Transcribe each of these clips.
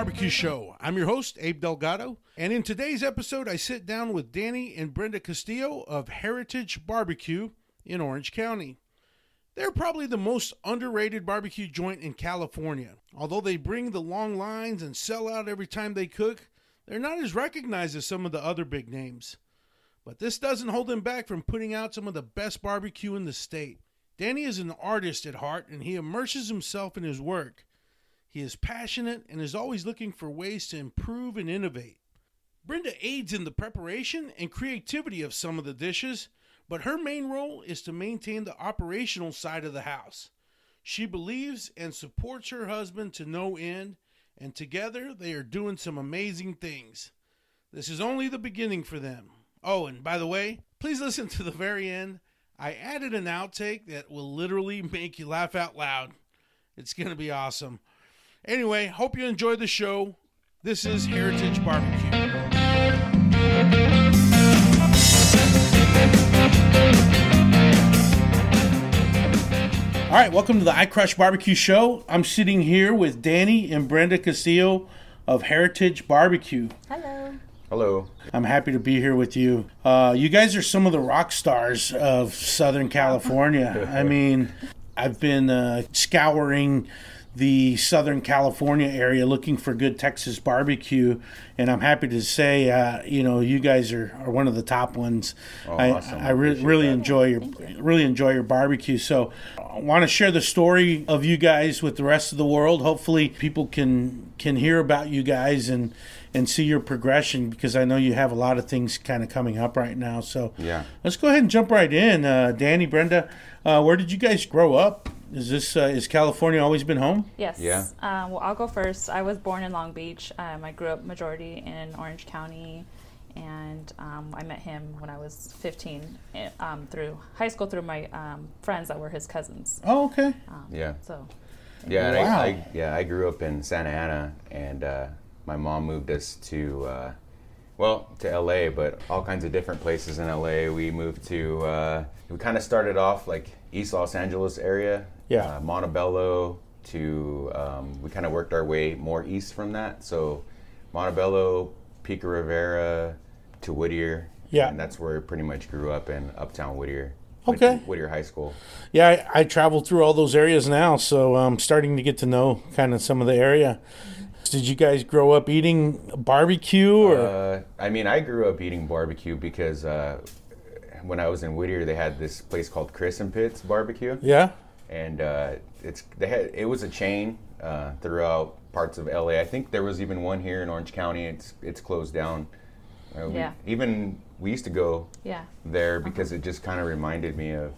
Barbecue Show. I'm your host, Abe Delgado, and in today's episode, I sit down with Danny and Brenda Castillo of Heritage Barbecue in Orange County. They're probably the most underrated barbecue joint in California. Although they bring the long lines and sell out every time they cook, they're not as recognized as some of the other big names. But this doesn't hold him back from putting out some of the best barbecue in the state. Danny is an artist at heart and he immerses himself in his work. He is passionate and is always looking for ways to improve and innovate. Brenda aids in the preparation and creativity of some of the dishes, but her main role is to maintain the operational side of the house. She believes and supports her husband to no end, and together they are doing some amazing things. This is only the beginning for them. Oh, and by the way, please listen to the very end. I added an outtake that will literally make you laugh out loud. It's going to be awesome. Anyway, hope you enjoy the show. This is Heritage Barbecue. All right, welcome to the I Crush Barbecue Show. I'm sitting here with Danny and Brenda Castillo of Heritage Barbecue. Hello. Hello. I'm happy to be here with you. Uh, you guys are some of the rock stars of Southern California. I mean, I've been uh, scouring the Southern California area looking for good Texas barbecue, and I'm happy to say, uh, you know, you guys are, are one of the top ones. I, awesome. I re- really that. enjoy your really enjoy your barbecue. So, I want to share the story of you guys with the rest of the world. Hopefully, people can can hear about you guys and and see your progression because I know you have a lot of things kind of coming up right now. So, Yeah. let's go ahead and jump right in. Uh, Danny, Brenda, uh, where did you guys grow up? Is this uh, is California always been home? Yes. Yeah. Um, well, I'll go first. I was born in Long Beach. Um, I grew up majority in Orange County, and um, I met him when I was 15 eh, um, through high school through my um, friends that were his cousins. Oh, okay. Um, Yeah. So. Yeah. and Wow. I, I, yeah. I grew up in Santa Ana, and uh, my mom moved us to, uh, well, to LA, but all kinds of different places in LA. We moved to. Uh, we kind of started off like East Los Angeles area. Yeah. Uh, Montebello to. Um, we kind of worked our way more east from that. So, Montebello, Pico Rivera, to Whittier. Yeah. And that's where I pretty much grew up in Uptown Whittier. Okay. Whittier High School. Yeah, I, I travel through all those areas now, so I'm starting to get to know kind of some of the area. Did you guys grow up eating barbecue or? Uh, I mean, I grew up eating barbecue because uh, when I was in Whittier, they had this place called Chris and Pitts Barbecue, yeah. and uh, it's they had it was a chain uh, throughout parts of LA. I think there was even one here in Orange County. It's it's closed down. Uh, we- Yeah. Even we used to go Yeah. there because it just kind of reminded me of,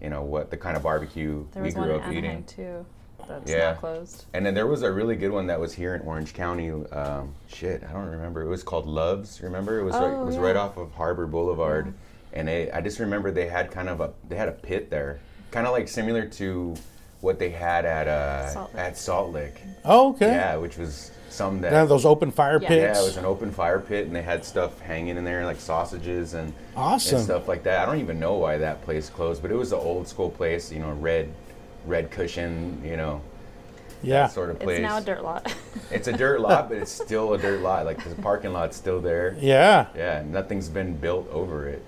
you know, what the kind of barbecue There we was grew in up Anaheim eating. too. That's Yeah. not closed. And then there was a really good one that was here in Orange County. Um, shit, I don't remember. It was called Loves. Remember? It was right, Oh, it was yeah. right off of Harbor Boulevard, and they, I just remember they had kind of a they had a pit there, kind of like similar to what they had at uh, Salt Lick. at Salt Lick. Oh, okay. Yeah, which was some that. They those open fire Yeah. pits. yeah, it was an open fire pit, and they had stuff hanging in there, like sausages and, Awesome. and stuff like that. I don't even know why that place closed, but it was an old school place, you know, red, red cushion, you know, yeah. sort of place. It's now a dirt lot. It's a dirt lot, but it's still a dirt lot. Like the parking lot's still there. Yeah. Yeah, nothing's been built over it.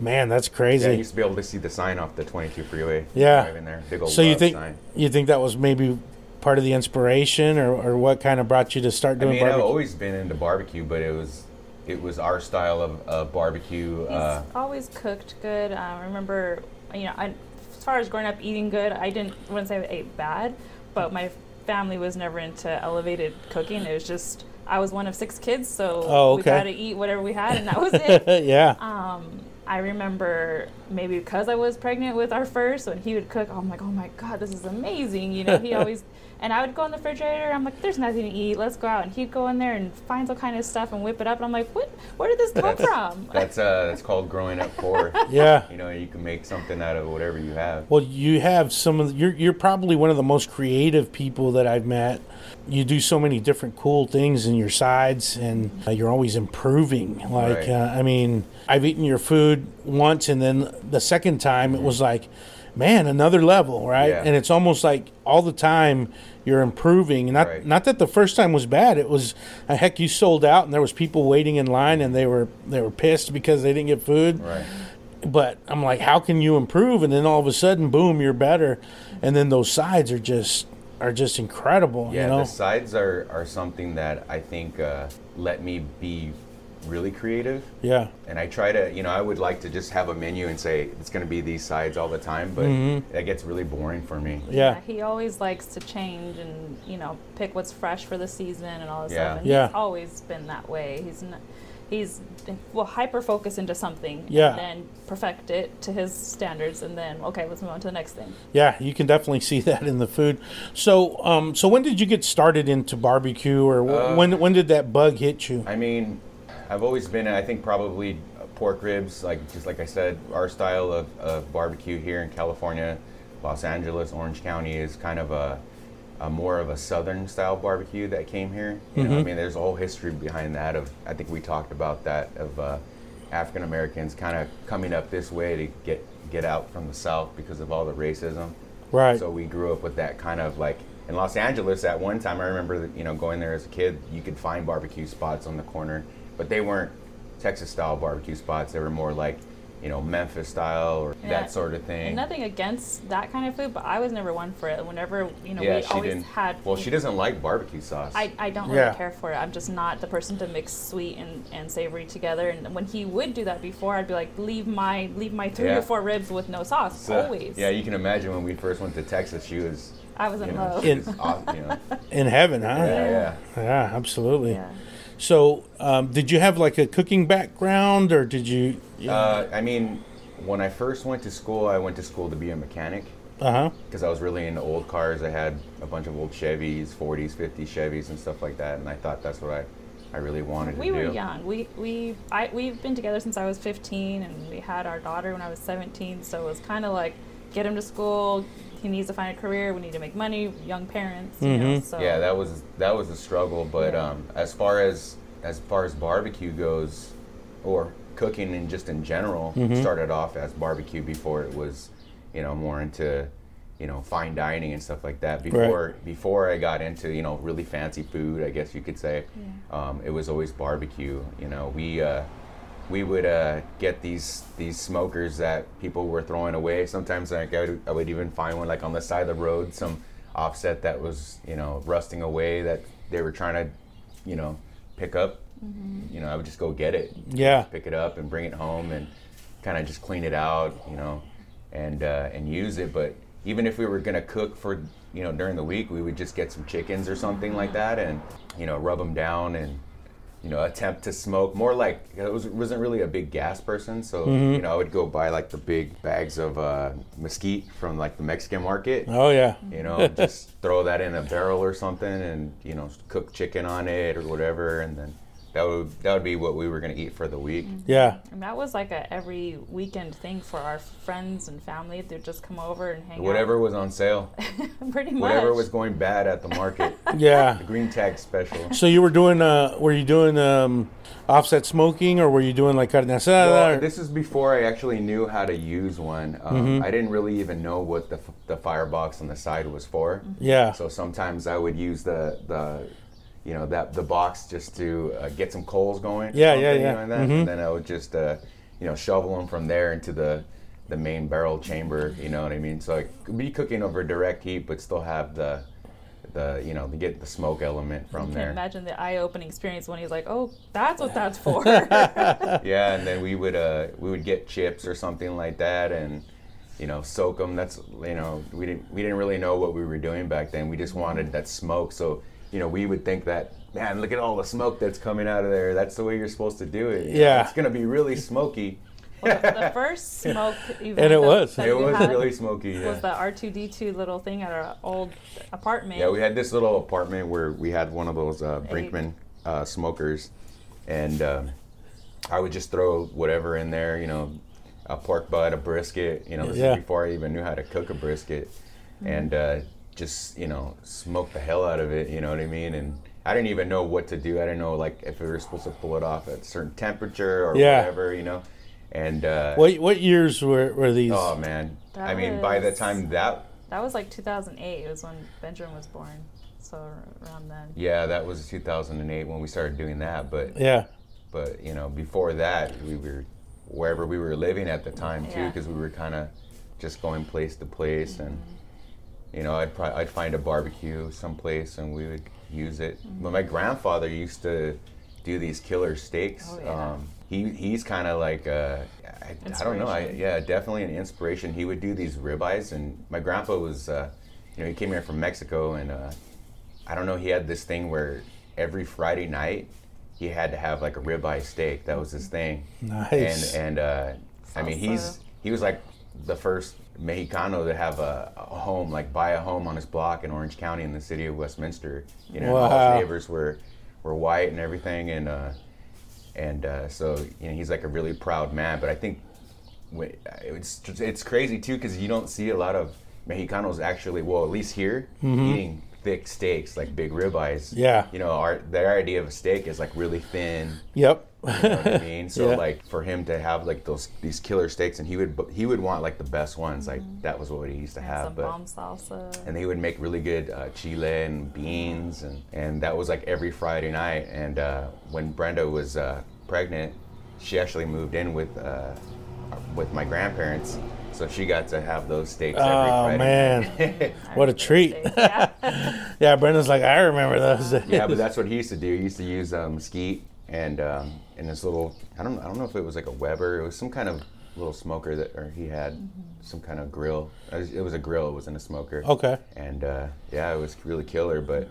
Man, that's Yeah, crazy. you used to be able to see the sign off the 22 freeway. Yeah. driving there, big old so you think sign. you think that was maybe part of the inspiration, or, or what kind of brought you to start doing? I doing mean, I've always been into barbecue, but it was it was our style of, of barbecue. He's Uh, always cooked good. Um, I remember, you know, I, as far as growing up eating good, I didn't wouldn't say I ate bad, but my family was never into elevated cooking. It was just I was one of six kids, so Oh, we okay. got to eat whatever we had, and that was it. yeah. um, I remember maybe because I was pregnant with our first, when he would cook, I'm like, oh my god, this is amazing. You know, he always And I would go in the refrigerator. I'm like, "There's nothing to eat. Let's go out." And he'd go in there and find all kind of stuff and whip it up. And I'm like, "What? Where did this come from?" That's uh, that's called growing up poor. Yeah. You know, you can make something out of whatever you have. Well, you have some of the, you're you're probably one of the most creative people that I've met. You do so many different cool things in your sides, and uh, you're always improving. Like, Right. uh, I mean, I've eaten your food once, and then the second time it was like, man, another level, right? Yeah. And it's almost like all the time you're improving. Not Right. not that the first time was bad. It was uh, heck, you sold out, and there was people waiting in line, and they were they were pissed because they didn't get food Right. but I'm like, how can you improve? And then all of a sudden, boom, you're better. And then those sides are just are just incredible. Yeah, you know, the sides are, are something that I think uh, let me be really creative. yeah, And I try to, you know, I would like to just have a menu and say it's going to be these sides all the time, but that gets really boring for me. Mm-hmm. yeah, He always likes to change and you know pick what's fresh for the season and all this Yeah. stuff. And Yeah. he's always been that way. He's not, he's well hyper focus into something Yeah. and then perfect it to his standards and then okay let's move on to the next thing. yeah. You can definitely see that in the food. So, um, so when did you get started into barbecue, or Uh, when when did that bug hit you? I mean, I've always been, I think, probably uh, pork ribs, like just like I said, our style of, of barbecue here in California, Los Angeles, Orange County is kind of a, a more of a southern style barbecue that came here. You know, I mean, there's a whole history behind that. Of I think we talked about that of uh, African Americans kind of coming up this way to get get out from the south because of all the racism. Right. So we grew up with that kind of like in Los Angeles at one time. I remember you know going there as a kid. You could find barbecue spots on the corner, but they weren't Texas style barbecue spots. They were more like you know Memphis style or Yeah, that sort of And thing. nothing against that kind of food, but I was never one for it. Whenever you know yeah, we she always didn't. had well, she doesn't like barbecue sauce. I, I don't Yeah. really care for it. I'm just not the person to mix sweet and, and savory together. And when he would do that before, I'd be like, leave my leave my three Yeah. or four ribs with no sauce. So, always. Yeah, you can imagine when we first went to Texas, she was. I was in know, love. she was you know, in heaven, huh? yeah, yeah. Yeah, absolutely. Yeah. So, um, did you have like a cooking background, or did you? Uh, I mean, when I first went to school, I went to school to be a mechanic. Uh huh. because I was really into old cars. I had a bunch of old Chevys, 40s, 50s Chevys, and stuff like that, and I thought that's what I, I really wanted We to were do. young. We we I we've been together since I was 15, and we had our daughter when I was 17. So it was kind of like get him to school. He needs to find a career. We need to make money. Young parents, you know. So Yeah, that was that was a struggle, but Yeah. um, as far as as far as barbecue goes, or cooking and just in general, started off as barbecue before it was, you know, more into, you know, fine dining and stuff like that. Before before I got into you know really fancy food, I guess you could say, um, it was always barbecue. You know, we. Uh, we would uh, get these these smokers that people were throwing away. Sometimes like I would, I would even find one like on the side of the road, some offset that was you know rusting away that they were trying to you know pick up. You know, I would just go get it, Yeah. pick it up and bring it home and kind of just clean it out, you know, and uh, and use it. But even if we were gonna cook for you know during the week, we would just get some chickens or something like that and you know rub them down and you know, attempt to smoke. More like I was wasn't really a big gas person, so you know, I would go buy like the big bags of uh, mesquite from like the Mexican market. Oh yeah. You know, just throw that in a barrel or something, and you know, cook chicken on it or whatever, and then that would that would be what we were gonna eat for the week. Yeah. And that was like a every weekend thing for our friends and family. They'd just come over and hang out. Whatever was on sale. Pretty much. whatever was going bad at the market, Yeah. the green tag special. So you were doing uh were you doing um offset smoking or were you doing like carne asada? Well, or- this is before I actually knew how to use one. Um, I didn't really even know what the, f- the firebox on the side was for. yeah. So sometimes I would use the the you know that the box just to uh, get some coals going. Yeah, yeah, yeah. You know, and, that, and then I would just uh, you know shovel them from there into the the main barrel chamber. You know what I mean? So I could be cooking over direct heat, but still have the the you know to get the smoke element from I there. imagine the eye-opening experience when he's like, "Oh, that's what that's for." yeah, and then we would uh, we would get chips or something like that, and you know soak them. That's you know we didn't we didn't really know what we were doing back then. We just wanted that smoke. So you know we would think that man, look at all the smoke that's coming out of there. That's the way you're supposed to do it. Yeah. it's gonna be really smoky. Well, the, the first smoke event And it that- was. that It was really smoky. Yeah. was the R2D2 little thing at our old apartment. Yeah, we had this little apartment where we had one of those uh, Brinkmann uh, smokers, and um, I would just throw whatever in there, you know, a pork butt, a brisket, you know, this Yeah. is before I even knew how to cook a brisket, and uh, just you know, smoke the hell out of it, you know what I mean? And I didn't even know what to do. I didn't know like if we were supposed to pull it off at a certain temperature or Yeah. whatever, you know. And uh, What what years were, were these? oh man, That I mean, by the time that That was like 2008. It was when Benjamin was born. So around then. yeah, that was 2008 when we started doing that, but. yeah. but you know before that we were wherever we were living at the time too Yeah. because we were kind of just going place to place and you know I'd probably I'd find a barbecue someplace and we would use it. But my grandfather used to do these killer steaks Oh, yeah. um, he he's kind of like uh, I, I don't know I, yeah definitely an inspiration. He would do these ribeyes and my grandpa was uh, you know he came here from Mexico and uh, I don't know he had this thing where every Friday night he had to have like a ribeye steak. That was his thing. Nice. and and uh, I mean he's he was like the first Mexicano to have a, a home like buy a home on his block in Orange County in the city of Westminster. You know, and all his neighbors were were white and everything, and uh, and uh, so you know he's like a really proud man. But I think it's it's crazy too because you don't see a lot of Mexicanos actually, well at least here, eating thick steaks like big ribeyes. Mm-hmm. Yeah. you know, our their idea of a steak is like really thin. Yep. You know what I mean? So Yeah. like for him to have like those these killer steaks, and he would he would want like the best ones. Like that was what he used to And have. some But bomb salsa. and he would make really good uh, chile and beans, and and that was like every Friday night. And uh, when Brenda was uh, pregnant, she actually moved in with uh, with my grandparents, so she got to have those steaks every Oh Friday. man, what a treat! yeah. yeah, Brendan's like I remember those. yeah, but that's what he used to do. He used to use mesquite and um, and this little I don't I don't know if it was like a Weber. It was some kind of little smoker that or he had some kind of grill. It was, it was a grill. It wasn't a smoker. Okay, And uh, yeah, it was really killer. But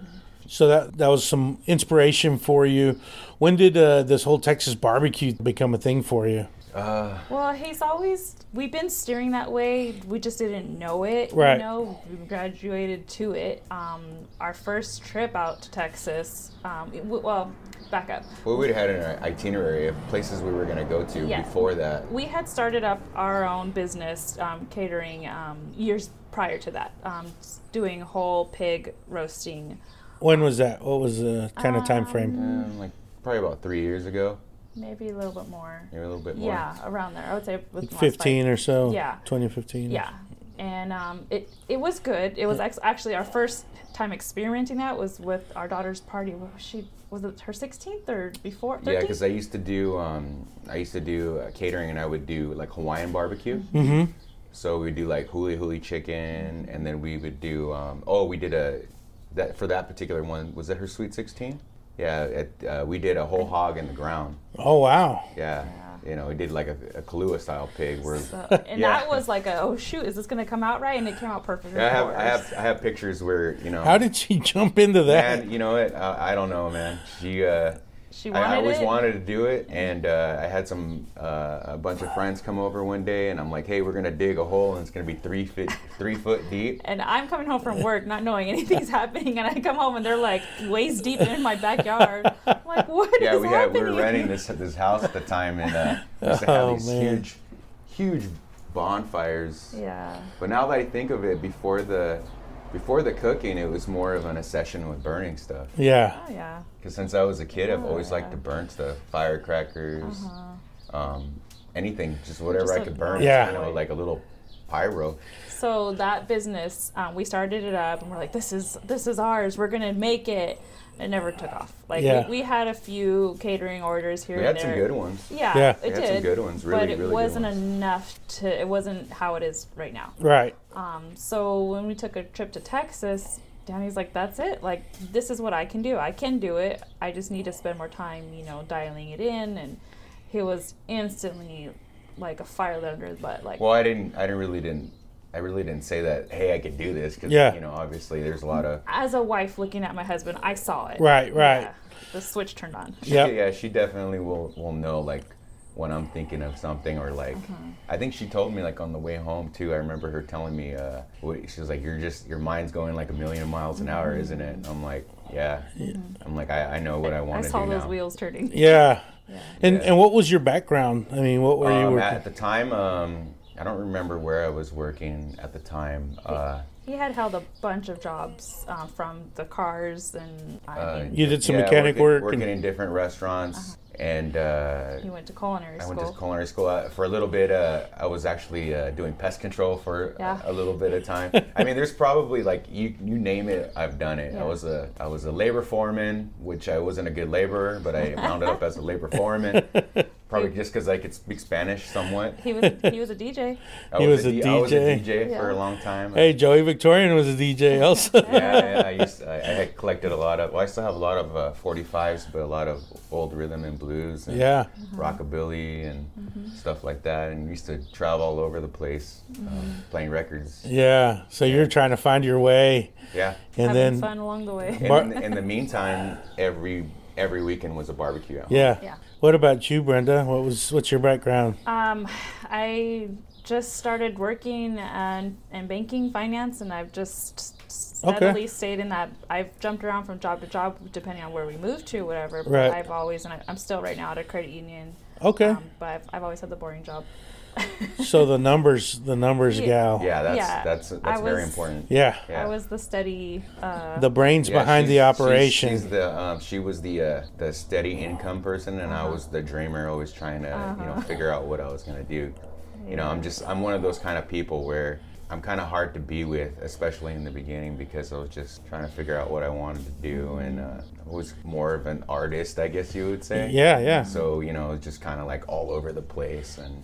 so that that was some inspiration for you. When did uh, this whole Texas barbecue become a thing for you? Uh, Well, he's always we've been steering that way. We just didn't know it. Right. You know, we graduated to it. Um, our first trip out to Texas. Um, it- well, back up. well, we'd had an itinerary of places we were going to go to Yeah. before that. We had started up our own business um, catering um, years prior to that, um, doing whole pig roasting. When was that? What was the kind of time frame? Um, like probably about three years ago, Maybe a little bit more. maybe a little bit more. Yeah, around there. I would say with Fifteen or so. Yeah. twenty fifteen. Yeah, and um, it it was good. It was ex- actually our first time experiencing that was with our daughter's party. What was she? Was it her 16th or before? 13th? Yeah, because I used to do um, I used to do uh, catering, and I would do like Hawaiian barbecue. Mm-hmm. So we would do like huli huli chicken, and then we would do. Um, oh, we did a that for that particular one. Was that her sweet sixteen? Yeah, it, uh, we did a whole hog in the ground. Oh wow. Yeah, you know, we did like a, a Kalua style pig. Where So, and Yeah. that was like a oh shoot, is this gonna come out right? And it came out perfect. Yeah, I have I have. I have pictures where you know. How did she jump into that? Man, you know what? I, I don't know, man. She. Uh, She I, I always it. wanted to do it, and uh, I had some uh, a bunch of friends come over one day, and I'm like, "Hey, we're gonna dig a hole, and it's gonna be three feet three foot deep." And I'm coming home from work not knowing anything's happening, and I come home and they're like waist deep in my backyard. I'm like, what is Yeah, we had we were renting this this house at the time, and uh, we used to have Oh, these man. huge, huge bonfires. Yeah. But now that I think of it, before the before the cooking, it was more of an obsession with burning stuff. Yeah. Oh yeah. Because since I was a kid, I've Oh, always liked to burn stuff, firecrackers, um, anything, just whatever Uh-huh. Just I a- could burn. Yeah. You know, like a little pyro. So that business, um, we started it up, and we're like, "This is this is ours. We're gonna make it." It never took off. Like Yeah. we, we had a few catering orders here. We and had some good ones. Yeah, Yeah. it We did. some good ones, but really, it really good wasn't ones. enough to. It wasn't how it is right now. Right. Um, so when we took a trip to Texas, Danny's like, "That's it. Like this is what I can do. I can do it. I just need to spend more time, you know, dialing it in." And he was instantly like a fire lit under his butt. Like, Well, I didn't. I didn't really didn't. I really didn't say that. Hey, I could do this because Yeah. you know, obviously, there's a lot of. as a wife looking at my husband, I saw it. Right, right. Yeah, the switch turned on. Yep. Yeah, she definitely will will know like when I'm thinking of something or like I think she told me like on the way home too. I remember her telling me uh, she was like, "You're just your mind's going like a million miles an hour, isn't it?" And I'm like, "Yeah." I'm like, I, I know what I I want to do saw those now. wheels turning. Yeah. Yeah. And Yeah. and what was your background? I mean, what were you Um, working? at the time, um, I don't remember where I was working at the time. Uh, He had held a bunch of jobs uh, from the cars and I uh, You did some yeah, mechanic working, work working and- in different restaurants, and uh, he went to culinary I school. went to culinary school uh, for a little bit. Uh, I was actually uh, doing pest control for Yeah. a, a little bit of time. I mean, there's probably like you you name it, I've done it. Yeah. I was a I was a labor foreman, which I wasn't a good laborer, but I rounded up as a labor foreman. Probably just because I could speak Spanish somewhat. he was he was a DJ. I He was a D- I was a DJ. DJ for a long time. Hey, Joey Victorian was a DJ also. yeah, yeah. I used I, I had collected a lot of. Well, I still have a lot of uh, 45s, but a lot of old rhythm and blues. And yeah. rockabilly and stuff like that, and used to travel all over the place um, playing records. Yeah. So you're trying to find your way, Yeah. and having then fun along the way. Bar- in, in the meantime, every every weekend was a barbecue. Out. yeah. Yeah. What about you, Brenda? What was what's your background? Um, I just started working and in banking finance, and I've just Okay. steadily stayed in that. I've jumped around from job to job depending on where we moved to, whatever. But Right. I've always, and I, I'm still right now at a credit union. Okay. Um, but I've, I've always had the boring job. so the numbers, the numbers Yeah. gal. Yeah, that's Yeah, that's I that's very important. Yeah. Yeah. I was the steady. Uh, The brains Yeah, behind the she's- she's- operation. She's, the um, she was the uh, the steady income person, and I was the dreamer, always trying to you know Uh-huh. figure out what I was gonna do. You know, I'm just I'm one of those kind of people where I'm kind of hard to be with, especially in the beginning, because I was just trying to figure out what I wanted to do, and uh, I was more of an artist, I guess you would say. yeah, yeah, So you know, just kind of like all over the place, and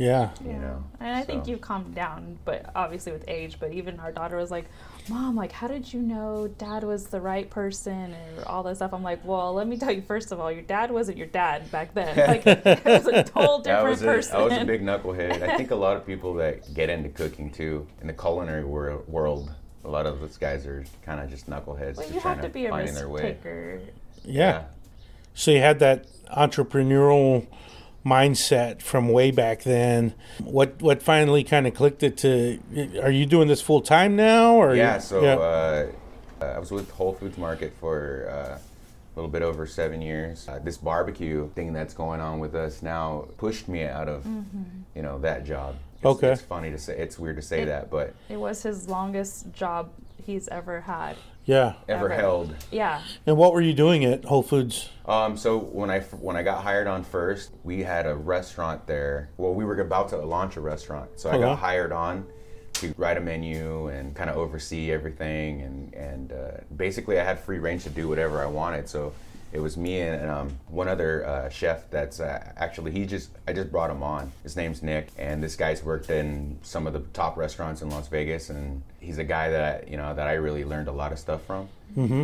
yeah. you know. And I think you've calmed down, but obviously with age. But even our daughter was like, "Mom, like, how did you know Dad was the right person and all this stuff?" I'm like, "Well, let me tell you. First of all, your dad wasn't your dad back then. Like, it was a total Yeah, I different was, a, person." I was a big knucklehead. I think a lot of people that get into cooking too, in the culinary wor- world, a lot of those guys are kind of just knuckleheads, Well, you trying have to be a their risk way. taker. Yeah. So you had that entrepreneurial mindset from way back then. What what finally kind of clicked it to? Are you doing this full time now? Or Yeah, you- so yeah. Uh, I was with Whole Foods Market for uh, a little bit over seven years. Uh, this barbecue thing that's going on with us now pushed me out of, you know, that job. It's, Okay. It's funny to say. It's weird to say It- that, but It was his longest job he's ever had. Yeah. ever Ever. held. Yeah. And what were you doing at Whole Foods? Um, so when I f- when I got hired on first, we had a restaurant there. Well, we were about to launch a restaurant, so I Uh-huh. got hired on to write a menu and kind of oversee everything. And and uh, basically, I had free range to do whatever I wanted. So it was me and um, one other uh, chef. That's uh, actually he just I just brought him on. His name's Nick, and this guy's worked in some of the top restaurants in Las Vegas, and he's a guy that I, you know that I really learned a lot of stuff from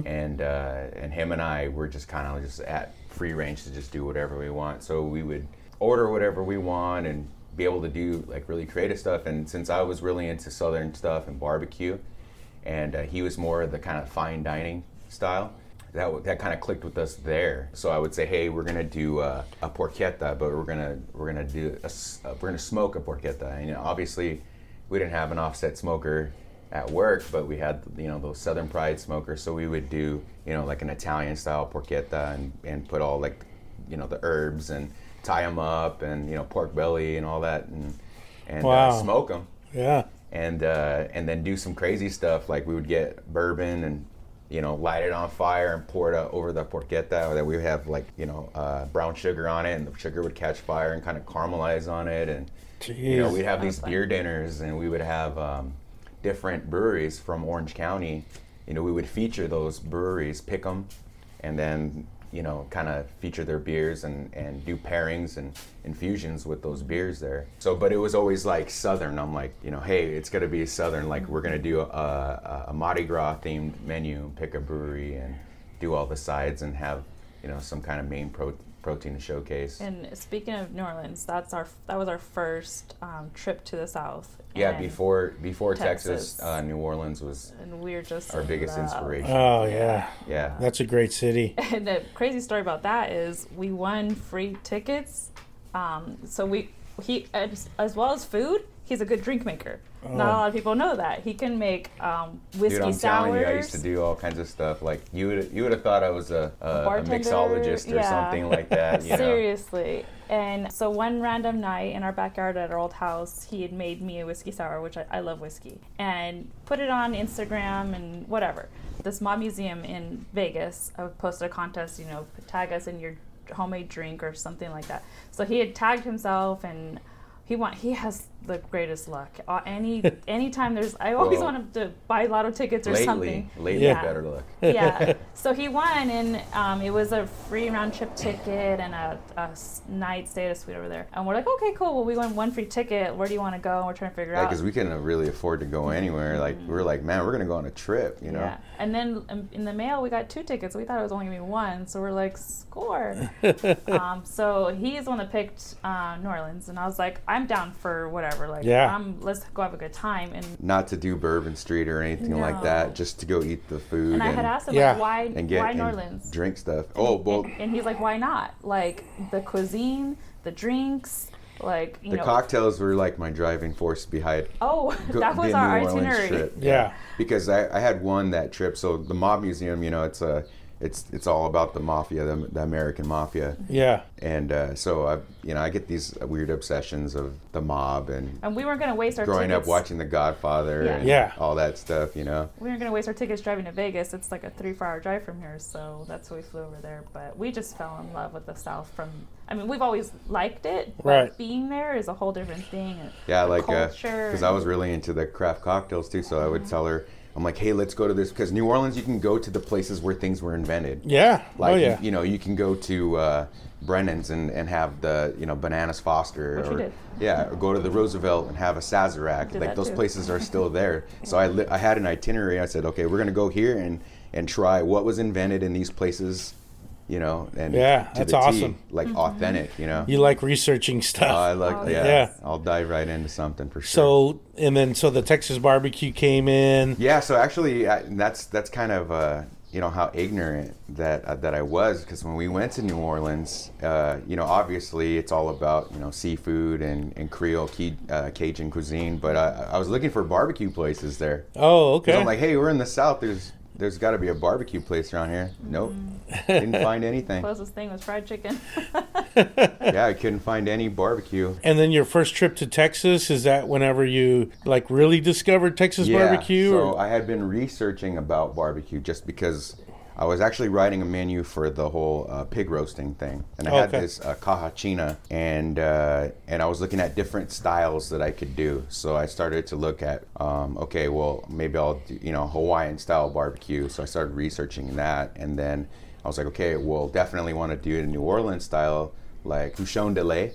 and uh, and him and I were just kind of just at free range to just do whatever we want. So we would order whatever we want and be able to do like really creative stuff. And since I was really into southern stuff and barbecue, and uh, he was more of the kind of fine dining style. That, that kind of clicked with us there. So I would say, hey, we're gonna do uh, a porchetta, but we're gonna we're gonna do a, uh, we're gonna smoke a porchetta. And you know, obviously, we didn't have an offset smoker at work, but we had you know those Southern Pride smokers. So we would do you know like an Italian style porchetta and and put all like you know the herbs and tie them up and you know pork belly and all that and and Wow. uh, smoke them Yeah. and uh, and then do some crazy stuff like we would get bourbon and you know light it on fire and pour it over the porchetta or that we would have like you know uh, brown sugar on it and the sugar would catch fire and kind of caramelize on it and you know we'd have these Sounds beer dinners and we would have um, different breweries from Orange County. You know we would feature those breweries pick them and then you know kind of feature their beers and and do pairings and infusions with those beers there. So but it was always like southern. I'm like you know hey it's to be southern. Like we're to do a, a, a mardi gras themed menu pick a brewery and do all the sides and have you know some kind of main pro- protein showcase And speaking of New Orleans, that's our that was our first um, trip to the South. yeah before before texas, Texas. uh, new orleans was and we're just our biggest love. inspiration Oh yeah. yeah That's a great city. And the crazy story about that is we won free tickets Um, so we he as, as well as food, he's a good drink maker. Not a lot of people know that he can make um, whiskey Dude, I'm sours. telling you, I used to do all kinds of stuff. Like you would, you would have thought I was a, a, a mixologist or yeah. something like that. You know? Seriously. And so one random night in our backyard at our old house, he had made me a whiskey sour, which I, I love whiskey, and put it on Instagram and whatever. This mob museum in Vegas posted a contest, you know, tag us in your homemade drink or something like that. So he had tagged himself and he want he has the greatest luck. Uh, any anytime there's I always Well, want him to buy lotto tickets or Lately, something. lately, Yeah. better luck. yeah. So he won, and um, it was a free round trip ticket and a night stay at a suite over there. And we're like, okay, cool. Well, we won one free ticket. Where do you want to go? And we're trying to figure Yeah, out. because we couldn't really afford to go anywhere. Like we're like, man, we're gonna go on a trip, you know. Yeah. And then um, in the mail, we got two tickets. We thought it was only gonna be one, so we're like, score. um, so he's the one that picked uh, New Orleans, and I was like, I'm down for whatever. Like, Yeah. um, let's go have a good time. And Not to do Bourbon Street or anything like that, just to go eat the food and I had asked him Yeah. like, why, and get why New and Orleans? drink stuff. Oh, well, and, and he's like, why not? Like the cuisine, the drinks, like you know the know. cocktails were like my driving force behind oh, go- that was the our New itinerary. trip. Yeah. because I, I had won that trip. So the mob museum, you know, it's a it's it's all about the mafia, the, the American mafia, Yeah. and uh, so I you know I get these weird obsessions of the mob and And we weren't gonna waste our growing tickets. up watching The Godfather Yeah. and Yeah. all that stuff, you know. We weren't gonna waste our tickets driving to Vegas. It's like a three, four-hour drive from here, so that's why we flew over there. But we just fell in love with the South. From, I mean, we've always liked it, but Right. being there is a whole different thing. Yeah, the like culture. because I was really into the craft cocktails too. So I would tell her, I'm like, hey, let's go to this because New Orleans, you can go to the places where things were invented. Yeah. Like oh yeah. you, know, you can go to uh, Brennan's and, and have the you know bananas Foster, Which we or did. yeah, or go to the Roosevelt and have a Sazerac. Like that those too. places are still there. So I li- I had an itinerary. I said, okay, we're gonna go here and and try what was invented in these places, you know, and Yeah, to that's the T, awesome. like Mm-hmm. authentic, you know. You like researching stuff. Oh, I like Oh, yeah, yeah. I'll dive right into something for sure. so and then so the Texas barbecue came in. Yeah, so actually, I, that's that's kind of uh, you know how ignorant that uh, that I was because when we went to New Orleans, uh, you know, obviously it's all about you know seafood and and Creole Ca- uh, Cajun cuisine, but I, I was looking for barbecue places there. Oh, 'Cause okay. I'm like, hey, we're in the South. There's there's got to be a barbecue place around here. Nope, mm. didn't find anything. Closest thing was fried chicken. Yeah, I couldn't find any barbecue. and then your first trip to Texas is that whenever you like really discovered Texas barbecue? So or? I had been researching about barbecue just because I was actually writing a menu for the whole uh, pig roasting thing, and I had Okay. this uh, caja china, and uh, and I was looking at different styles that I could do. So I started to look at, um, okay, well maybe I'll do you know Hawaiian style barbecue. So I started researching that, and then I was like, okay, well definitely want to do it in New Orleans style, like Cochon de lait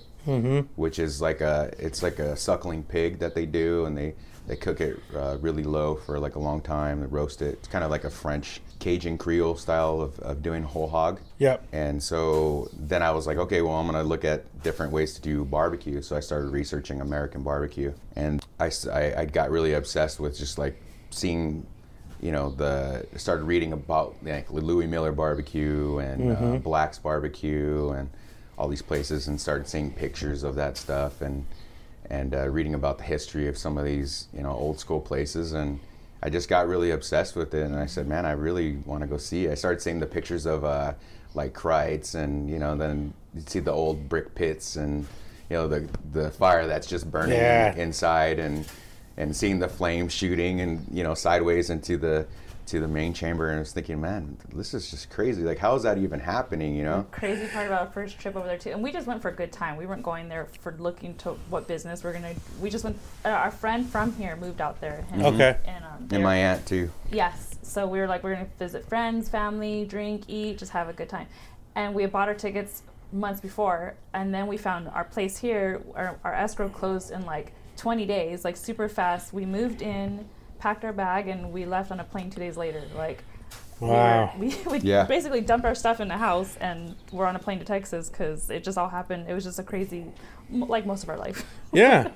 which is like a it's like a suckling pig that they do, and they they cook it uh, really low for like a long time. They roast it. It's kind of like a French Cajun Creole style of, of doing whole hog. Yep. And so then I was like, okay, well, I'm gonna look at different ways to do barbecue. So I started researching American barbecue, and I I got really obsessed with just like seeing you know the started reading about like Louie Mueller barbecue and uh, Black's barbecue and all these places and started seeing pictures of that stuff and and uh, reading about the history of some of these you know old school places and I just got really obsessed with it and I said man I really want to go see it. I started seeing the pictures of uh, like Kreuz and you know then you'd see the old brick pits and you know the the fire that's just burning Yeah. inside and and seeing the flames shooting and you know sideways into the to the main chamber and I was thinking man this is just crazy like how is that even happening you know Crazy part about our first trip over there too, and we just went for a good time. We weren't going there for looking to what business we're gonna. We just went. Uh, our friend from here moved out there. And, Okay. And um, and my aunt too Yes. So we were like, we're gonna visit friends, family, drink, eat, just have a good time. And we had bought our tickets months before, and then we found our place here. Our, our escrow closed in like 20 days, like super fast. We moved in, packed our bag, and we left on a plane two days later. Like, we were- Wow. we, we Yeah. basically dumped our stuff in the house, and we're on a plane to Texas because it just all happened. It was just a crazy, like most of our life. Yeah.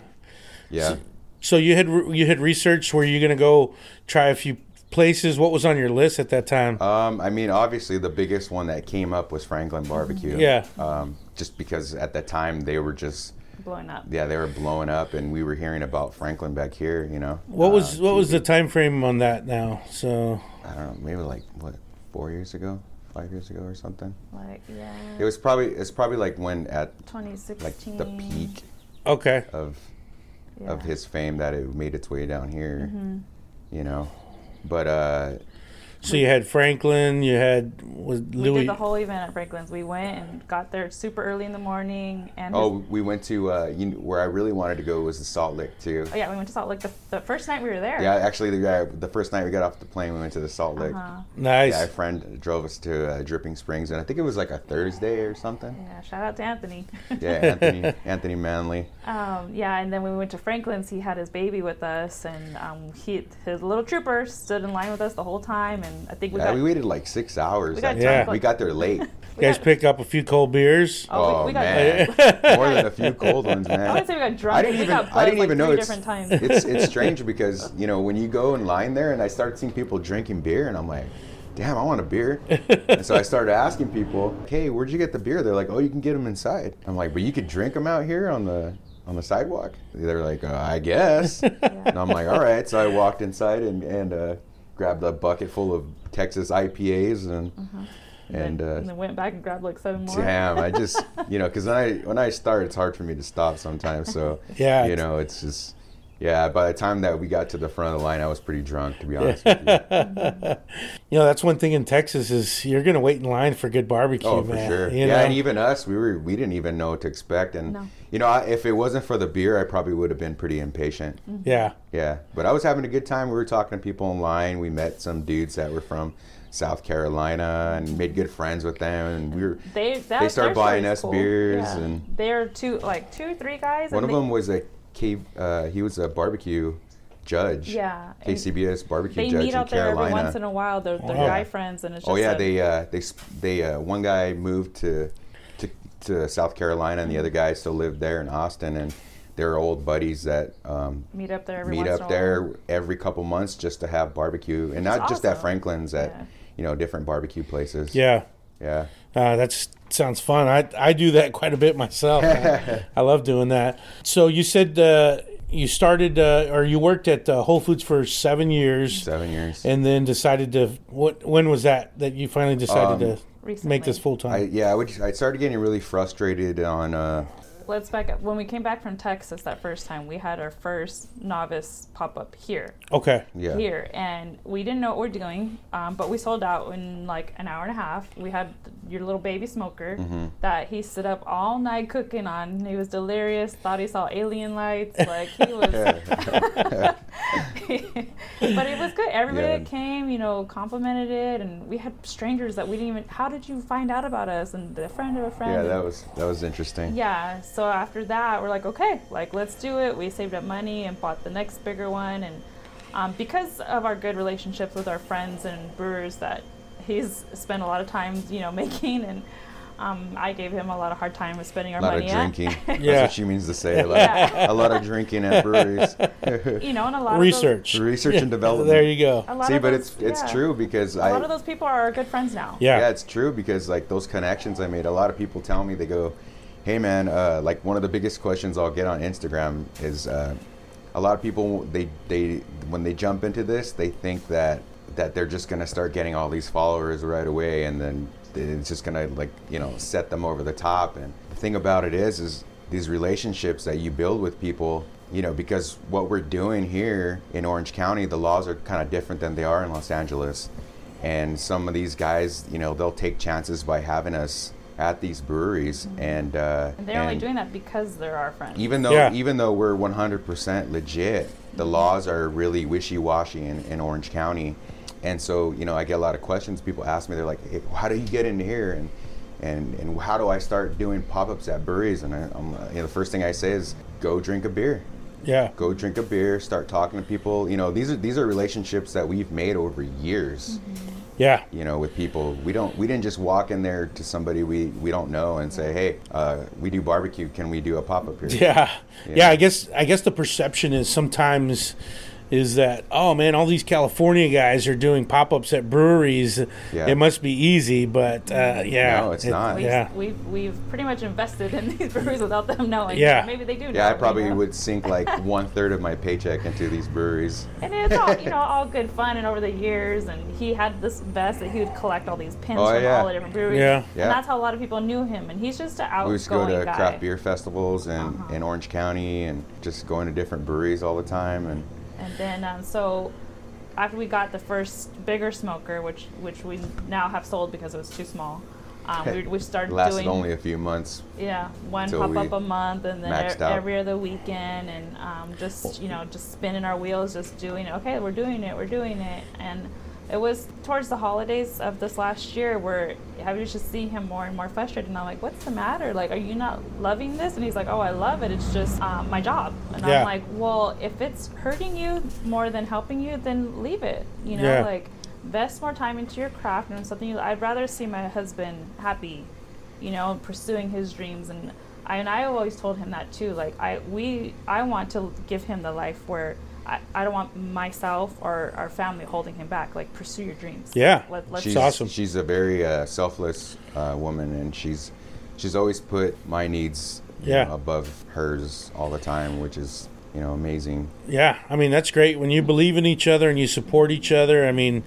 yeah So you had re- you had researched where you're gonna go try a few places? What was on your list at that time? Um, I mean, obviously, the biggest one that came up was Franklin Barbecue. Yeah. Um, just because at that time they were just, blowing up. yeah, they were blowing up, and we were hearing about Franklin back here. You know. what was Uh, what was the time frame on that now? So I don't know, maybe like what, four years ago, five years ago, or something. Like yeah, It was probably it's probably like when at 2016. like 2016. the peak okay, of yeah. of his fame that it made its way down here. Mm-hmm. You know, but uh, so you had Franklin, you had was We Louie. did the whole event at Franklin's. We went and got there super early in the morning, and oh, we went to uh, you know, where I really wanted to go was the Salt Lick too. oh, yeah, we went to Salt Lick the, the first night we were there. Yeah, actually, the, uh, the first night we got off the plane, we went to the Salt Lick. Uh-huh. nice. Yeah, a friend drove us to uh, Dripping Springs, and I think it was like a Thursday or something. Yeah, shout out to Anthony. Yeah, Anthony Anthony Manley. Um, yeah, and then when we went to Franklin's, he had his baby with us, and um, he his little trooper stood in line with us the whole time, and I think we Yeah, got we waited like six hours. we got Yeah. we got there late. you guys got- pick up a few cold beers. Oh, Oh, we got- man, more than a few cold ones, man. I would say we got drunk. I didn't we even got I didn't like even know it's different times. it's it's strange because you know when you go in line there and I start seeing people drinking beer and I'm like, damn, I want a beer. and so I started asking people, hey, where'd you get the beer? They're like, oh, you can get them inside. I'm like, but you could drink them out here on the on the sidewalk. They're like, uh, I guess. And I'm like, all right. So I walked inside and and uh, grabbed a bucket full of Texas IPAs and. And, uh, and then went back and grabbed like seven more. Damn, I just you know, because when I when I start, it's hard for me to stop sometimes. So Yeah. you know, it's just yeah. By the time that we got to the front of the line, I was pretty drunk, to be honest with you. You know, that's one thing in Texas is you're gonna wait in line for good barbecue, Oh, for man. sure. You yeah, know? and even us, we were we didn't even know what to expect, and No. you know, I, if it wasn't for the beer, I probably would have been pretty impatient. Mm-hmm. yeah. Yeah, but I was having a good time. We were talking to people online. We met some dudes that were from South Carolina and made good friends with them, and we were. They that, They started buying us cool. beers Yeah. and- they're two like two three guys. One and of they- them was a cave. Uh, he was a barbecue judge. Yeah. and KCBS barbecue judge. They judge meet in out there Carolina. every once in a while. They're, they're Wow. guy friends, and it's just oh yeah, a- they uh, they they uh, one guy moved to to to South Carolina, and the other guy still lived there in Austin, and they're old buddies that um, meet up there every meet once up in a there every couple months just to have barbecue, and not just at. Franklin's, at Yeah. you know different barbecue places. Yeah. yeah. Uh, that sounds fun. I I do that quite a bit myself. I, I love doing that. So you said uh, you started uh, or you worked at uh, Whole Foods for seven years, Seven years. and then decided to. What when was that that you finally decided Um, to Recently. make this full time? Yeah, I would. I started getting really frustrated on. Uh, Let's back up. When we came back from Texas that first time, we had our first novice pop up here. okay. yeah. Here, and we didn't know what we are doing, um, but we sold out in like an hour and a half. We had your little baby smoker Mm-hmm. that he stood up all night cooking on. He was delirious. Thought he saw alien lights. Like he was. but it was good. Everybody Yeah. that came, you know, complimented it, and we had strangers that we didn't even. How did you find out about us? And a friend of a friend. Yeah, that was that was interesting. yeah, so after that, we're like, okay, like let's do it. We saved up money and bought the next bigger one, and um, because of our good relationships with our friends and brewers, that he's spent a lot of time, you know, making, and um, I gave him a lot of hard time with spending our money. A lot of money. at. drinking. That's what she means to say. A lot, Yeah. a lot of drinking at breweries. you know, and a lot Research. Research and development. There you go. Of those, a See, of but those- it's it's true because A I lot of those people are our good friends now. Yeah. yeah, it's true because like those connections I made. A lot of people tell me they go, "Hey man, uh, like one of the biggest questions I'll get on Instagram is uh, a lot of people they they when they jump into this they think that that they're just gonna start getting all these followers right away and then it's just gonna like you know set them over the top. And the thing about it is is these relationships that you build with people you know, because what we're doing here in Orange County, the laws are kind of different than they are in Los Angeles. And some of these guys, you know, they'll take chances by having us at these breweries, and uh, And they're only doing that because they're our friends. even though Yeah. even though we're 100% legit, the laws are really wishy-washy in, in Orange County, and so you know, I get a lot of questions. People ask me, they're like, hey, "How do you get into here?" and and and how do I start doing pop-ups at breweries? And I, I'm, you know, the first thing I say is, go drink a beer Yeah. go drink a beer, start talking to people. You know, these are these are relationships that we've made over years. Yeah. You know, with people, we don't we didn't just walk in there to somebody we we don't know and say, hey, uh, we do barbecue. Can we do a pop up here? Yeah. Yeah. yeah, I guess I guess the perception is sometimes is that oh man, all these California guys are doing pop ups at breweries. Yeah. It must be easy, but uh, yeah, No, it's not. We've, Yeah, we've we've pretty much invested in these breweries without them knowing. Yeah. maybe they do. Know, Yeah, I you probably know? would sink like one third of my paycheck into these breweries. And it's all you know, all good fun. And over the years, and he had this vest that he would collect all these pins Oh, from yeah. all the different breweries. Yeah. Yeah. And that's how a lot of people knew him. And he's just an outgoing We used to go to guy. craft beer festivals in, Uh-huh. in Orange County and just going to different breweries all the time. And And then um, so after we got the first bigger smoker, which which we now have sold because it was too small, um, we, we started it lasted doing only a few months. yeah one pop up a month, and then maxed e- every other weekend, and um, just you know just spinning our wheels, just doing it. Okay, we're doing it, we're doing it, and it was towards the holidays of this last year where I was just seeing him more and more frustrated, and I'm like, "What's the matter? Like, are you not loving this?" And he's like, "Oh, I love it. It's just um, my job." And Yeah. I'm like, "Well, if it's hurting you more than helping you, then leave it. You know, Yeah. like invest more time into your craft and something. You, I'd rather see my husband happy, you know, pursuing his dreams and." I, and I always told him that too. Like I, we, I want to give him the life where I, I don't want myself or our family holding him back. Like pursue your dreams. Yeah. Let, let's She's awesome. She's a very uh, selfless uh, woman, and she's she's always put my needs Yeah. know, above hers all the time, which is you know amazing. Yeah, I mean that's great when you believe in each other and you support each other. I mean,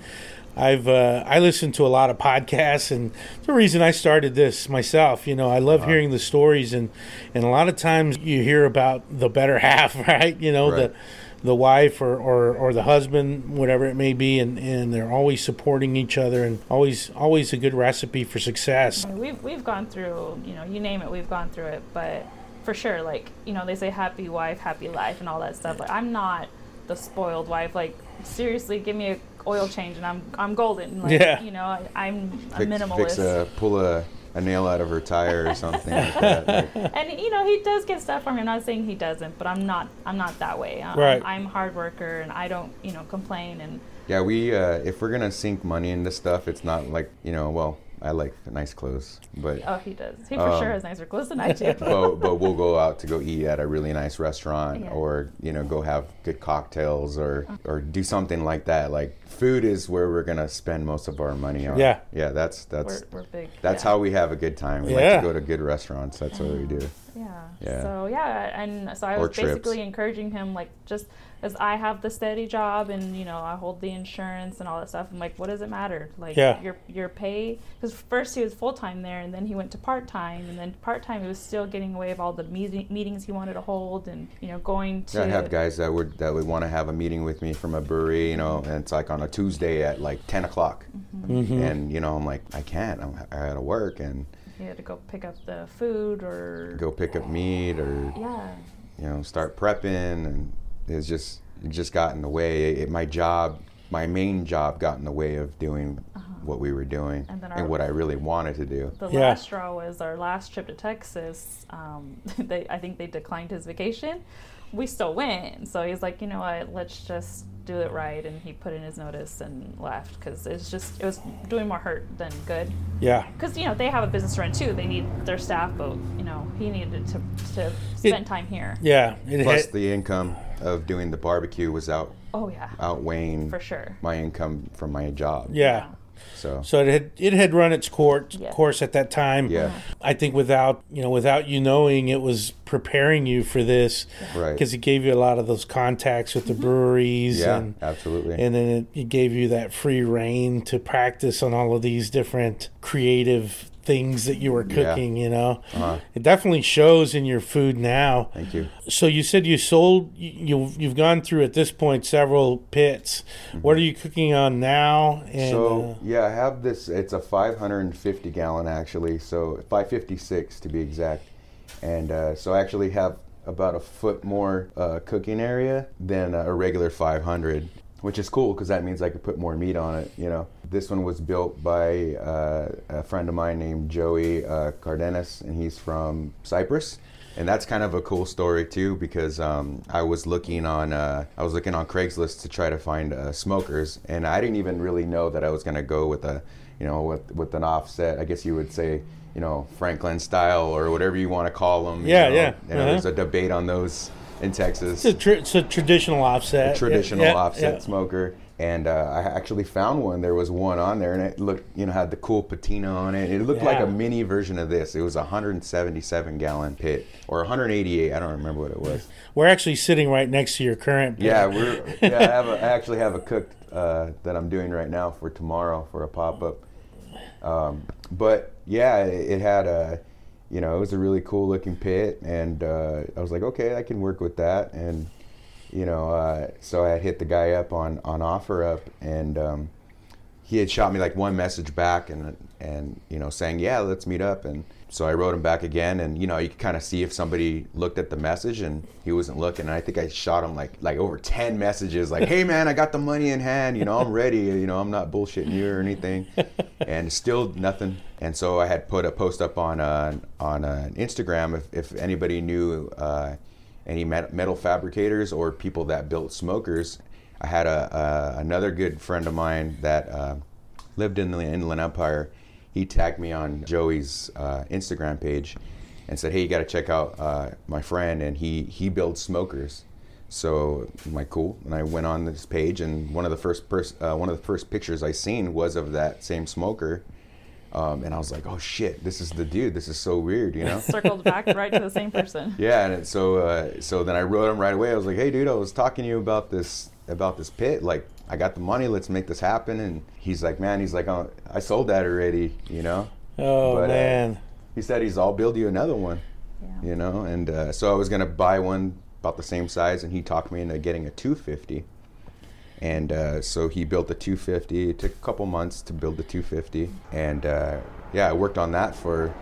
I've uh, I listen to a lot of podcasts, and the reason I started this myself, you know, I love Uh-huh. hearing the stories, and and a lot of times you hear about the better half, right? You know, Right. the the wife or, or, or the husband, whatever it may be, and, and they're always supporting each other, and always always a good recipe for success. I mean, we've we've gone through, you know, you name it, we've gone through it. But for sure, like you know, they say happy wife, happy life, and all that stuff. Like I'm not the spoiled wife. Like seriously, give me a oil change and I'm I'm golden. Like, Yeah. You know, I, I'm a Fix, minimalist. fix a pull a, a nail out of her tire or something like that. Like, and you know he does get stuff from me. I'm not saying he doesn't, but I'm not. I'm not that way. Um, Right. I'm hard worker, and I don't, you know, complain. And yeah, we uh, if we're gonna sink money into stuff, it's not like you know. Well, I like nice clothes, but oh, he does. He for Um, sure has nicer clothes than I do. but, but we'll go out to go eat at a really nice restaurant Yeah. or you know go have good cocktails or or do something like that like food is where we're gonna spend most of our money on Yeah. yeah that's that's we're, we're big. that's yeah. how we have a good time we like to go to good restaurants that's what we do Yeah. Yeah. So yeah, and so I Or was trips. basically encouraging him, like, just as I have the steady job and you know I hold the insurance and all that stuff. I'm like, what does it matter? Like, Yeah. your your pay. Because first he was full time there, and then he went to part time, and then part time he was still getting away with all the meeting, meetings he wanted to hold, and you know going to. yeah, I have guys that would that would want to have a meeting with me from a brewery, you know, and it's like on a Tuesday at like ten o'clock, Mm-hmm. and you know I'm like I can't, I'm I gotta work and He had to go pick up the food or. go pick up meat or Yeah. you know, start prepping, and it's just it just got in the way. It, my job, my main job, got in the way of doing what we were doing Uh-huh. And then and, what I really wanted to do. The Yeah. last straw was our last trip to Texas. Um, they, I think they declined his vacation. We still went, so he's like, you know what? Let's just do it right. And he put in his notice and left because it's just it was doing more hurt than good. Yeah, Because you know they have a business to run too. They need their staff, but you know he needed to to spend time here. yeah. It Plus, had- the income of doing the barbecue was out Oh yeah, outweighing for sure. my income from my job. yeah. So So it had it had run its course Yeah. course at that time. yeah, I think without you know without you knowing it was preparing you for this right. because it gave you a lot of those contacts with the mm-hmm. breweries Yeah, and absolutely. and then it, it gave you that free reign to practice on all of these different creative things that you were Yeah. cooking you know Uh-huh. it definitely shows in your food now Thank you. so you said you sold you you've, gone through at this point several pits what are you cooking on now and Mm-hmm. so uh, yeah, I have this. It's a 550 gallon actually, so 556 to be exact. And uh, so I actually have about a foot more uh, cooking area than a regular 500, which is cool because that means I could put more meat on it. You know, this one was built by uh, a friend of mine named Joey uh, Cardenas, and he's from Cypress. And that's kind of a cool story too, because um, I was looking on uh, I was looking on Craigslist to try to find uh, smokers, and I didn't even really know that I was gonna go with a, you know, with with an offset. I guess you would say, you know, Franklin style or whatever you want to call them. Yeah, you know. yeah, And uh-huh. there's a debate on those in Texas. It's a, tr- it's a traditional offset. a traditional Yeah, yeah, offset yeah. smoker. And uh, I actually found one. There was one on there, and it looked, you know, had the cool patina on it. It looked like a mini version of this. It was a 177 gallon pit, or 188. I don't remember what it was. We're actually sitting right next to your current. Yeah, we're. Yeah, I have. A, I actually have a cooked uh, that I'm doing right now for tomorrow for a pop up. Um, but yeah, it, it had a, you know, it was a really cool looking pit, and uh, I was like, okay, I can work with that, and you know, uh, so I had hit the guy up on on OfferUp, and um, he had shot me like one message back, and and you know, saying, yeah, let's meet up, and so I wrote him back again, and you know, you could kind of see if somebody looked at the message, and he wasn't looking, and I think I shot him like like over ten messages, like, hey man, I got the money in hand, you know, I'm ready, you know, I'm not bullshitting you or anything, and still nothing, and so I had put a post up on uh, on uh, Instagram if if anybody knew. Uh, any metal fabricators or people that built smokers. I had a, a another good friend of mine that uh, lived in the Inland Empire. He tagged me on Joey's uh, Instagram page and said, "Hey, you got to check out uh, my friend, and he he builds smokers." So like, "Cool." And I went on this page, and one of the first pers- uh, one of the first pictures I seen was of that same smoker. Um, and I was like, "Oh shit, this is the dude. This is so weird," you know. Circled back right to the same person. Yeah, and it- so uh, so then I wrote him right away. I was like, "Hey, dude, I was talking to you about this about this pit. Like, I got the money. Let's make this happen." And he's like, "Man, he's like, oh, I sold that already, you know." Oh But, uh, man. He said he's, "I'll build you another one," Yeah. you know. And uh, so I was gonna buy one about the same size, and he talked me into getting a 250. And uh, so he built the 250. It took a couple months to build the 250, and uh, yeah, I worked on that for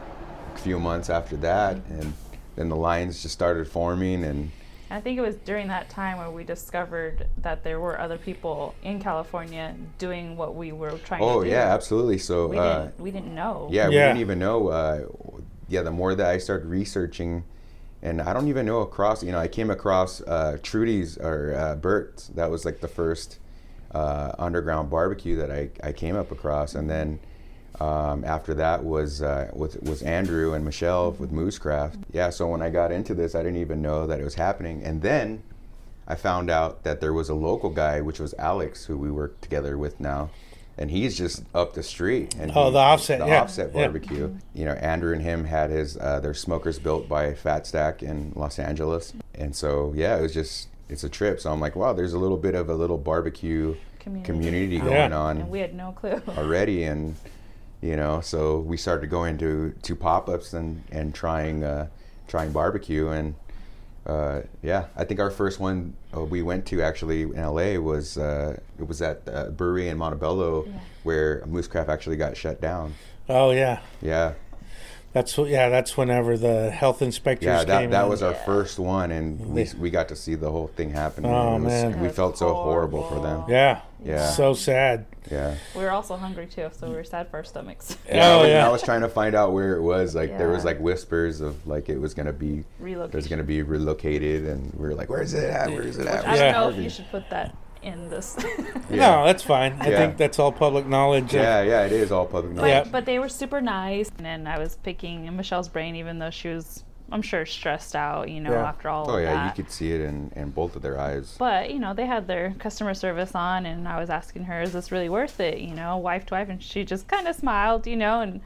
a few months after that, and then the lines just started forming, and I think it was during that time where we discovered that there were other people in California doing what we were trying oh to do. Oh, yeah, absolutely. So We uh, didn't we didn't know. yeah, we didn't even know. Uh, yeah, the more that I started researching, and I don't even know across. You know, I came across uh, Trudy's or uh, Bert's. That was like the first uh, underground barbecue that I, I came up across, and then um, after that was uh, with was Andrew and Michelle with Moo's Craft. Yeah, so when I got into this, I didn't even know that it was happening, and then I found out that there was a local guy, which was Alex, who we work together with now, and he's just up the street. And Oh, he- the Offset, the yeah, offset yeah. barbecue. You know, Andrew and him had his uh, their smokers built by Fat Stack in Los Angeles, and so yeah, it was just it's a trip. So I'm like, wow, there's a little bit of a little barbecue Community. community going Yeah. And on we had no clue. already, and you know, so we started going to to pop ups and and trying uh, trying barbecue and. Uh, yeah, I think our first one uh, we went to actually in LA was uh, it was at the brewery in Montebello Yeah. where Moo's Craft actually got shut down. Oh yeah. Yeah, That's wh- yeah. That's whenever the health inspectors yeah, that came that in. was our Yeah. first one, and we we got to see the whole thing happen. Oh, It was- man. we felt so horrible for them. Yeah. Yeah. So sad. Yeah. We were also hungry too, so we were sad for our stomachs. Yeah, I Oh was- yeah. I was trying to find out where it was. Like there was like whispers of like it was gonna be Relocation. there's gonna be relocated, and we were like, where's it at? Where's it Which at? I don't know if you should put that in this. Yeah. No, that's fine. I Yeah. think that's all public knowledge. Yeah, yeah, it is all public But, knowledge. Yeah. but they were super nice, and then I was picking Michelle's brain, even though she was, I'm sure, stressed out, you know, Yeah. after all Oh of yeah, that. you could see it in, in both of their eyes. But you know, they had their customer service on, and I was asking her, "Is this really worth it?" You know, wife to wife, and she just kind of smiled, you know, and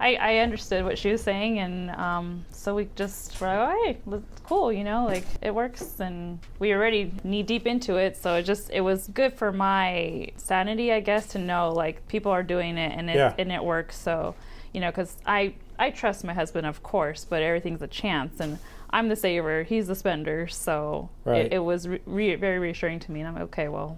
I, I understood what she was saying, and um, so we just were like, "Oh, hey, that's cool," you know, like it works, and we already knee deep into it, so it just it was good for my sanity, I guess, to know like people are doing it and it Yeah. and it works. So, you know, because I I trust my husband, of course, but everything's a chance, and I'm the saver, he's the spender, so Right. it, it was re- re- very reassuring to me. And I'm like, okay, well,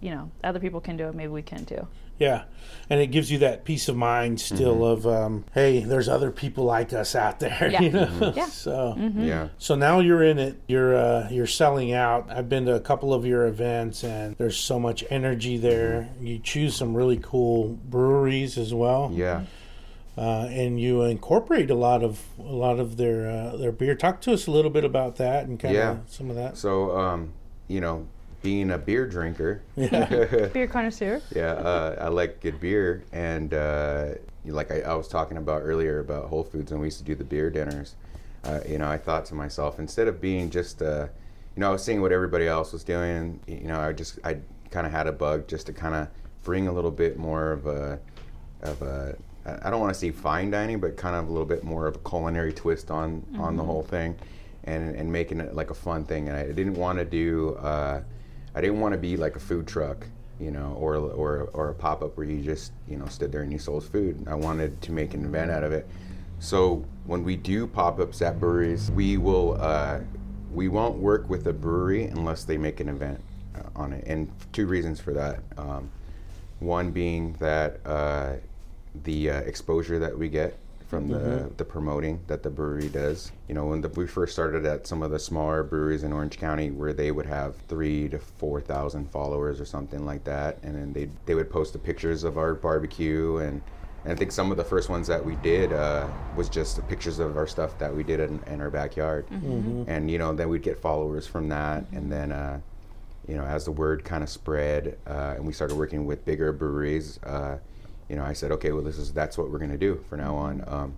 you know, other people can do it, maybe we can too. Yeah, and it gives you that peace of mind still Mm-hmm. of, um, hey, there's other people like us out there. Yeah. You know. Mm-hmm. Yeah. So. Yeah. So now you're in it. You're uh, you're selling out. I've been to a couple of your events, and there's so much energy there. You choose some really cool breweries as well, Yeah. Uh, and you incorporate a lot of a lot of their uh, their beer. Talk to us a little bit about that and kind Yeah. of some of that. So um, you know, being a beer drinker, Beer connoisseur. yeah, uh, I like good beer, and uh, like I, I was talking about earlier about Whole Foods, and we used to do the beer dinners. Uh, you know, I thought to myself, instead of being just a, you know, I was seeing what everybody else was doing. You know, I just I kind of had a bug just to kind of bring a little bit more of a of a I don't want to say fine dining, but kind of a little bit more of a culinary twist on mm-hmm. on the mm-hmm. whole thing, and and making it like a fun thing. And I didn't want to do uh, I didn't want to be like a food truck, you know, or or or a pop up where you just you know stood there and you sold food. I wanted to make an event out of it. So when we do pop ups at breweries, we will uh, we won't work with a brewery unless they make an event uh, on it, and two reasons for that. Um, one being that uh, the uh, exposure that we get from the, mm-hmm. the promoting that the brewery does. You know, when the, we first started at some of the smaller breweries in Orange County, where they would have three to four thousand followers or something like that, and then they they would post the pictures of our barbecue and. And I think some of the first ones that we did uh, was just pictures of our stuff that we did in, in our backyard, mm-hmm. mm-hmm. and you know then we'd get followers from that, and then uh, you know as the word kind of spread uh, and we started working with bigger breweries, uh, you know, I said, okay, well, this is that's what we're going to do for now on. Um,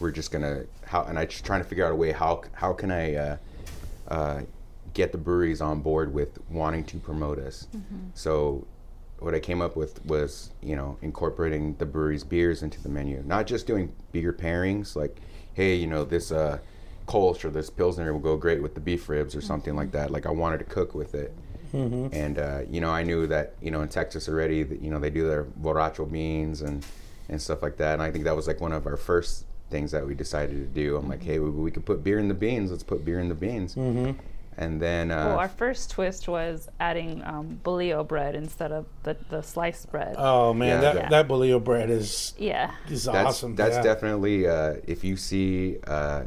we're just going to how, and I just trying to figure out a way how how can I uh, uh, get the breweries on board with wanting to promote us. Mm-hmm. So what I came up with was you know incorporating the brewery's beers into the menu, not just doing beer pairings like, hey, you know this uh, Kolsch or this Pilsner will go great with the beef ribs or something mm-hmm. like that. Like I wanted to cook with it. Mm-hmm. And uh, you know, I knew that you know in Texas already, that, you know, they do their borracho beans and and stuff like that. And I think that was like one of our first things that we decided to do. I'm like, hey, we, we could put beer in the beans. Let's put beer in the beans. Mm-hmm. And then, uh, well, our first twist was adding um, bolillo bread instead of the, the sliced bread. Oh man, yeah, that yeah. that bolillo bread is yeah is that's, awesome. That's yeah. definitely uh, if you see uh,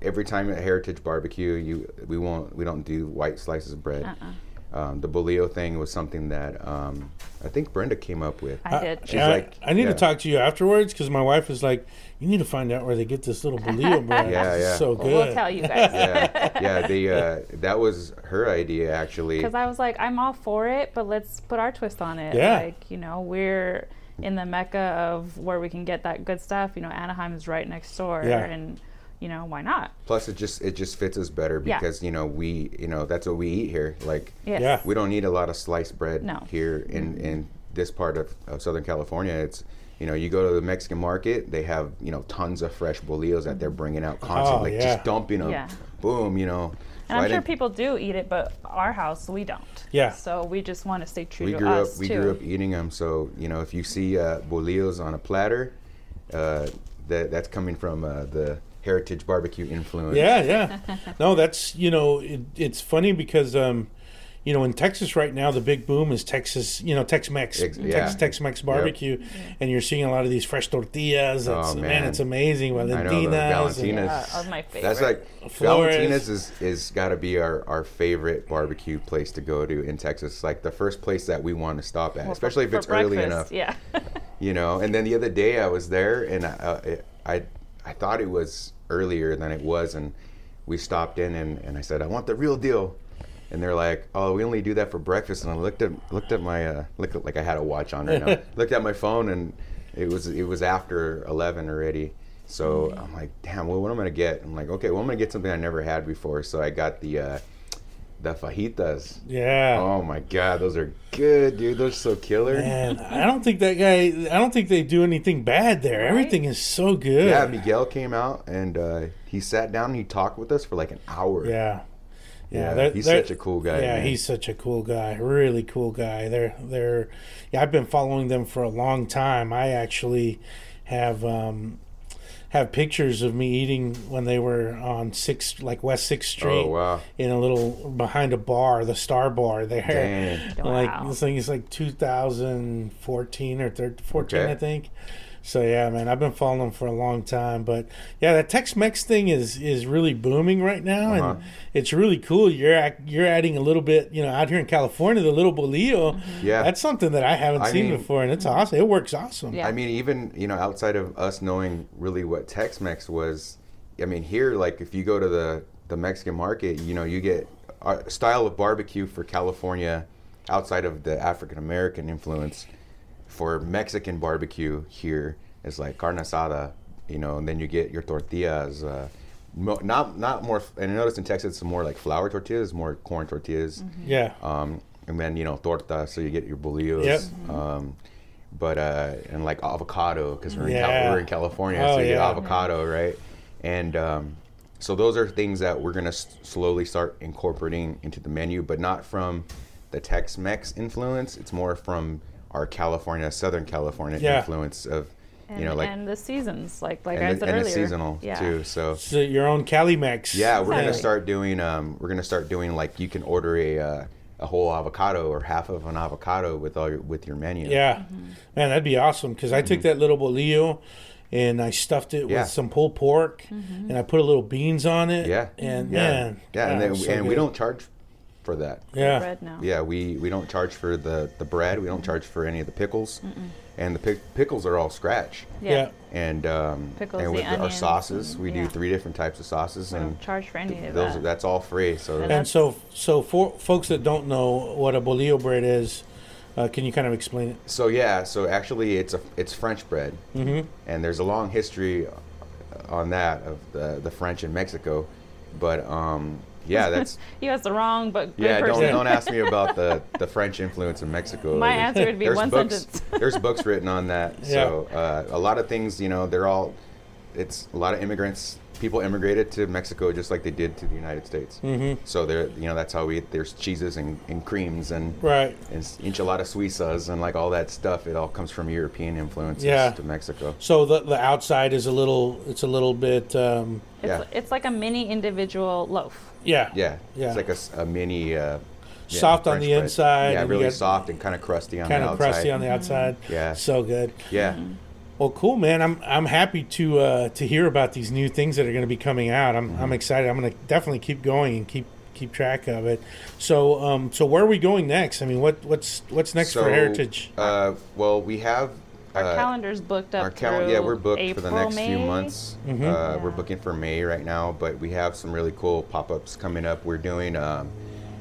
every time at Heritage Barbecue, you we won't we don't do white slices of bread. Uh-uh um, the Bolillo thing was something that um, I think Brenda came up with. I did. She's I, like, I need yeah. to talk to you afterwards because my wife is like, you need to find out where they get this little Bolillo bread. yeah, yeah. So good. We'll tell you guys. yeah, yeah. The uh, that was her idea actually. Because I was like, I'm all for it, but let's put our twist on it. Yeah. Like you know, we're in the mecca of where we can get that good stuff. You know, Anaheim is right next door, yeah. and you know why not plus it just it just fits us better because yeah. you know we you know that's what we eat here like yes. yeah we don't need a lot of sliced bread no. here in in this part of, of southern california it's you know you go to the mexican market they have you know tons of fresh bolillos that they're bringing out constantly oh, like yeah. just dumping them yeah. boom you know and I'm sure people do eat it, but our house we don't. Yeah. So we just want to stay true we to grew us up, We too. grew up eating them, so you know if you see uh, bolillos on a platter, uh, that that's coming from uh, the heritage barbecue influence. Yeah, yeah. no, that's you know it, it's funny because um, you know in Texas right now the big boom is Texas you know Tex Mex Ex- yeah. Texas Tex Mex barbecue, yep. and you're seeing a lot of these fresh tortillas. oh, man. man. it's amazing. Valentinas. Valentinas. Yeah, my favorite. That's like Flores. Valentinas is is got to be our, our favorite barbecue place to go to in Texas. Like the first place that we want to stop at, well, especially for, if it's early enough. Yeah. you know, and then the other day I was there and I, I, I I thought it was earlier than it was, and we stopped in and, and I said, I want the real deal. And they're like, "Oh, we only do that for breakfast." And I looked at looked at my uh, looked at, like I had a watch on right now. looked at my phone and it was it was after eleven already. So I'm like, "Damn, well, what am I gonna get?" I'm like, "Okay, well, I'm gonna get something I never had before." So I got the uh, the fajitas. Yeah. Oh my god, those are good, dude. Those are so killer. Man, I don't think that guy. I don't think they do anything bad there. Right? Everything is so good. Yeah, Miguel came out and uh, he sat down and he talked with us for like an hour. Yeah. Yeah, yeah they're, he's they're, such a cool guy. Yeah, man. he's such a cool guy. Really cool guy. They're they're. Yeah, I've been following them for a long time. I actually have um, have pictures of me eating when they were on six like West Sixth oh, Street. Oh wow! In a little behind a bar, the Star Bar there. Dang. Like wow. this thing is like 2014 or 13, 14, okay. I think. So yeah, man, I've been following them for a long time. But yeah, that Tex-Mex thing is is really booming right now, uh-huh. and it's really cool. You're you're adding a little bit, you know, out here in California, the little bolillo. Yeah, that's something that I haven't I seen mean, before, and it's awesome. It works awesome. Yeah. I mean, even you know, outside of us knowing really what Tex-Mex was, I mean, here, like if you go to the the Mexican market, you know, you get a style of barbecue for California outside of the African American influence for Mexican barbecue here is like carne asada, you know, and then you get your tortillas, uh, mo- not not more. And I noticed in Texas, it's more like flour tortillas, more corn tortillas. Yeah. Um, and then you know torta, so you get your bolillos. Yep. Um, but uh, and like avocado because we're, in Yeah. Cal- we're in California, Oh, so you get yeah. avocado, right? And um, so those are things that we're gonna s- slowly start incorporating into the menu, but not from the Tex-Mex influence. It's more from our California, Southern California Yeah. influence of And, you know like and the seasons, like like and, I the, said and earlier. the seasonal yeah. too. So So your own Cali Mex. yeah, we're gonna start doing. Um, we're gonna start doing like you can order a uh, a whole avocado or half of an avocado with all your with your menu. Yeah, man, that'd be awesome. Because I took that little bolillo and I stuffed it Mm-hmm. Yeah. with some pulled pork, and I put a little beans on it. Yeah. and yeah, man, yeah, and, then, so and we don't charge for that. Yeah, Bread now. Yeah, we, we don't charge for the, the bread. We don't charge for any of the pickles, and the pic- pickles are all scratch. yeah, And um, Pickles, and the with our onions, sauces, and- we do three different types of sauces, We and don't charge for any of those that. that's all free. So And And so, so for folks that don't know what a bolillo bread is, uh, can you kind of explain it? So yeah, so actually it's a it's French bread, Mm-hmm. and there's a long history on that of the the French in Mexico, but um, yeah, that's you asked the wrong but good yeah. Don't don't ask me about the the French influence in Mexico. My There's- answer would be there's one books, sentence. there's books written on that. So uh, a lot of things, you know, they're all it's a lot of immigrants. People immigrated to Mexico just like they did to the United States. Mm-hmm. So they're you know that's how we there's cheeses and, and creams and Right. and enchilada suizas and like all that stuff. It all comes from European influences Yeah. to Mexico. So the the outside is a little, it's a little bit, um, It's, Yeah. it's like a mini individual loaf. Yeah, Yeah, Yeah. It's like a mini. Uh, yeah, Soft on the bread. inside, Yeah, really soft and kind of crusty on the outside. kind of crusty on the outside. Yeah. so good. Yeah. Mm-hmm. Well, cool, man. I'm I'm happy to uh, to hear about these new things that are going to be coming out. I'm Mm-hmm. I'm excited. I'm going to definitely keep going and keep keep track of it. So um so where are we going next? I mean, what what's what's next So, for Heritage? Uh, well, we have. Our uh, calendar's booked up Our cal- through yeah, we're booked for the April, next few May. months. Mhm. Uh, We're booking for May right now, but we have some really cool pop-ups coming up. We're doing um,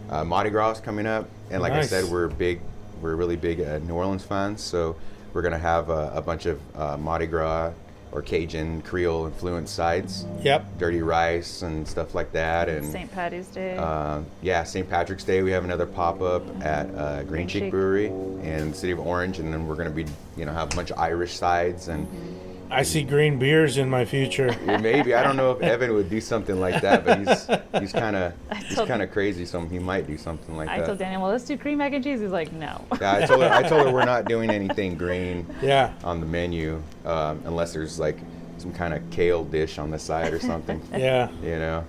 uh, Mardi Gras coming up, and like Nice. I said, we're big, we're really big uh, New Orleans fans. So we're gonna have a, a bunch of uh, Mardi Gras or Cajun Creole influenced sides, Yep. dirty rice and stuff like that, and St. Patty's Day. uh, yeah, St. Patrick's Day, we have another pop up at uh, Green Green Cheek Cheek. Brewery in the city of Orange, and then we're going to be, you know, have a bunch of Irish sides, and I see green beers in my future. well, maybe I don't know if Evan would do something like that, but he's he's kind of he's kind of crazy, so he might do something like that. I told. Daniel, well, let's do cream mac and cheese. He's like, no. Yeah, I told her I told her we're not doing anything green Yeah. on the menu um, unless there's like some kind of kale dish on the side or something. Yeah. you know.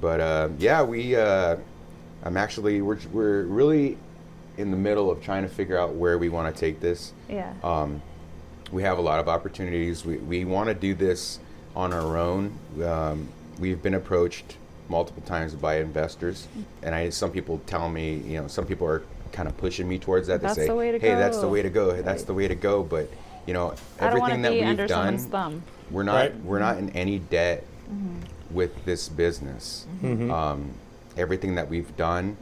But uh, yeah, we. Uh, I'm actually we're we're really in the middle of trying to figure out where we want to take this. Yeah. Um, we have a lot of opportunities. We we want to do this on our own. Um, we've been approached multiple times by investors, and I some people tell me, you know, some people are kind of pushing me towards that. That's say, the way to "Hey, that's the way to go. That's Right. the way to go." But you know, I don't want everything that we've done, thumb. we're not Right. we're not in any debt Mm-hmm. with this business. Mhm. Um, everything that we've done,